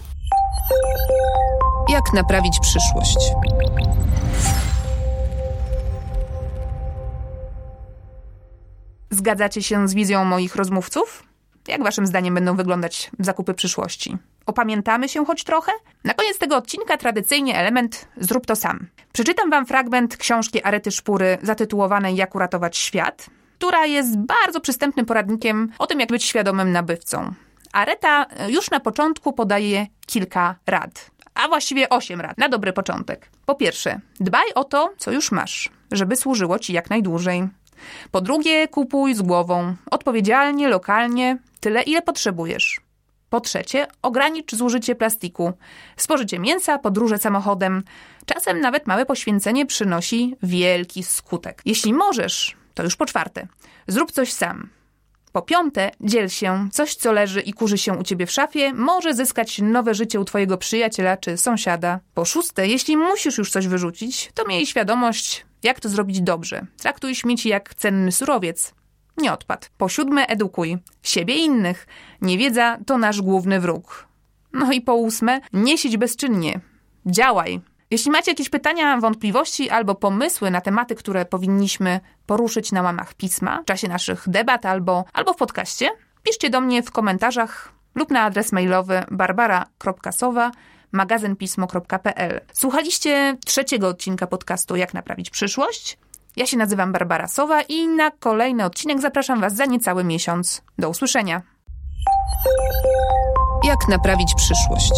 Jak naprawić przyszłość? Zgadzacie się z wizją moich rozmówców? Jak waszym zdaniem będą wyglądać zakupy przyszłości? Opamiętamy się choć trochę? Na koniec tego odcinka tradycyjnie element Zrób to sam. Przeczytam wam fragment książki Arety Szpury zatytułowanej Jak uratować świat, która jest bardzo przystępnym poradnikiem o tym, jak być świadomym nabywcą. Areta już na początku podaje kilka rad. a właściwie 8 rad na dobry początek. Po pierwsze, dbaj o to, co już masz, żeby służyło ci jak najdłużej. Po drugie, kupuj z głową, odpowiedzialnie, lokalnie, tyle ile potrzebujesz. Po trzecie, ogranicz zużycie plastiku. Spożycie mięsa, podróże samochodem. Czasem nawet małe poświęcenie przynosi wielki skutek. Jeśli możesz, to już po czwarte, zrób coś sam. Po piąte, dziel się. Coś, co leży i kurzy się u ciebie w szafie, może zyskać nowe życie u twojego przyjaciela czy sąsiada. Po szóste, jeśli musisz już coś wyrzucić, to miej świadomość, jak to zrobić dobrze. Traktuj śmieci jak cenny surowiec. Nie odpad. Po siódme, edukuj. Siebie i innych. Niewiedza to nasz główny wróg. No i po ósme, nie siedź bezczynnie. Działaj. Jeśli macie jakieś pytania, wątpliwości albo pomysły na tematy, które powinniśmy poruszyć na łamach pisma w czasie naszych debat albo, albo w podcaście, piszcie do mnie w komentarzach lub na adres mailowy barbara.sowa magazynpismo.pl. Słuchaliście trzeciego odcinka podcastu Jak naprawić przyszłość? Ja się nazywam Barbara Sowa i na kolejny odcinek zapraszam Was za niecały miesiąc. Do usłyszenia. Jak naprawić przyszłość?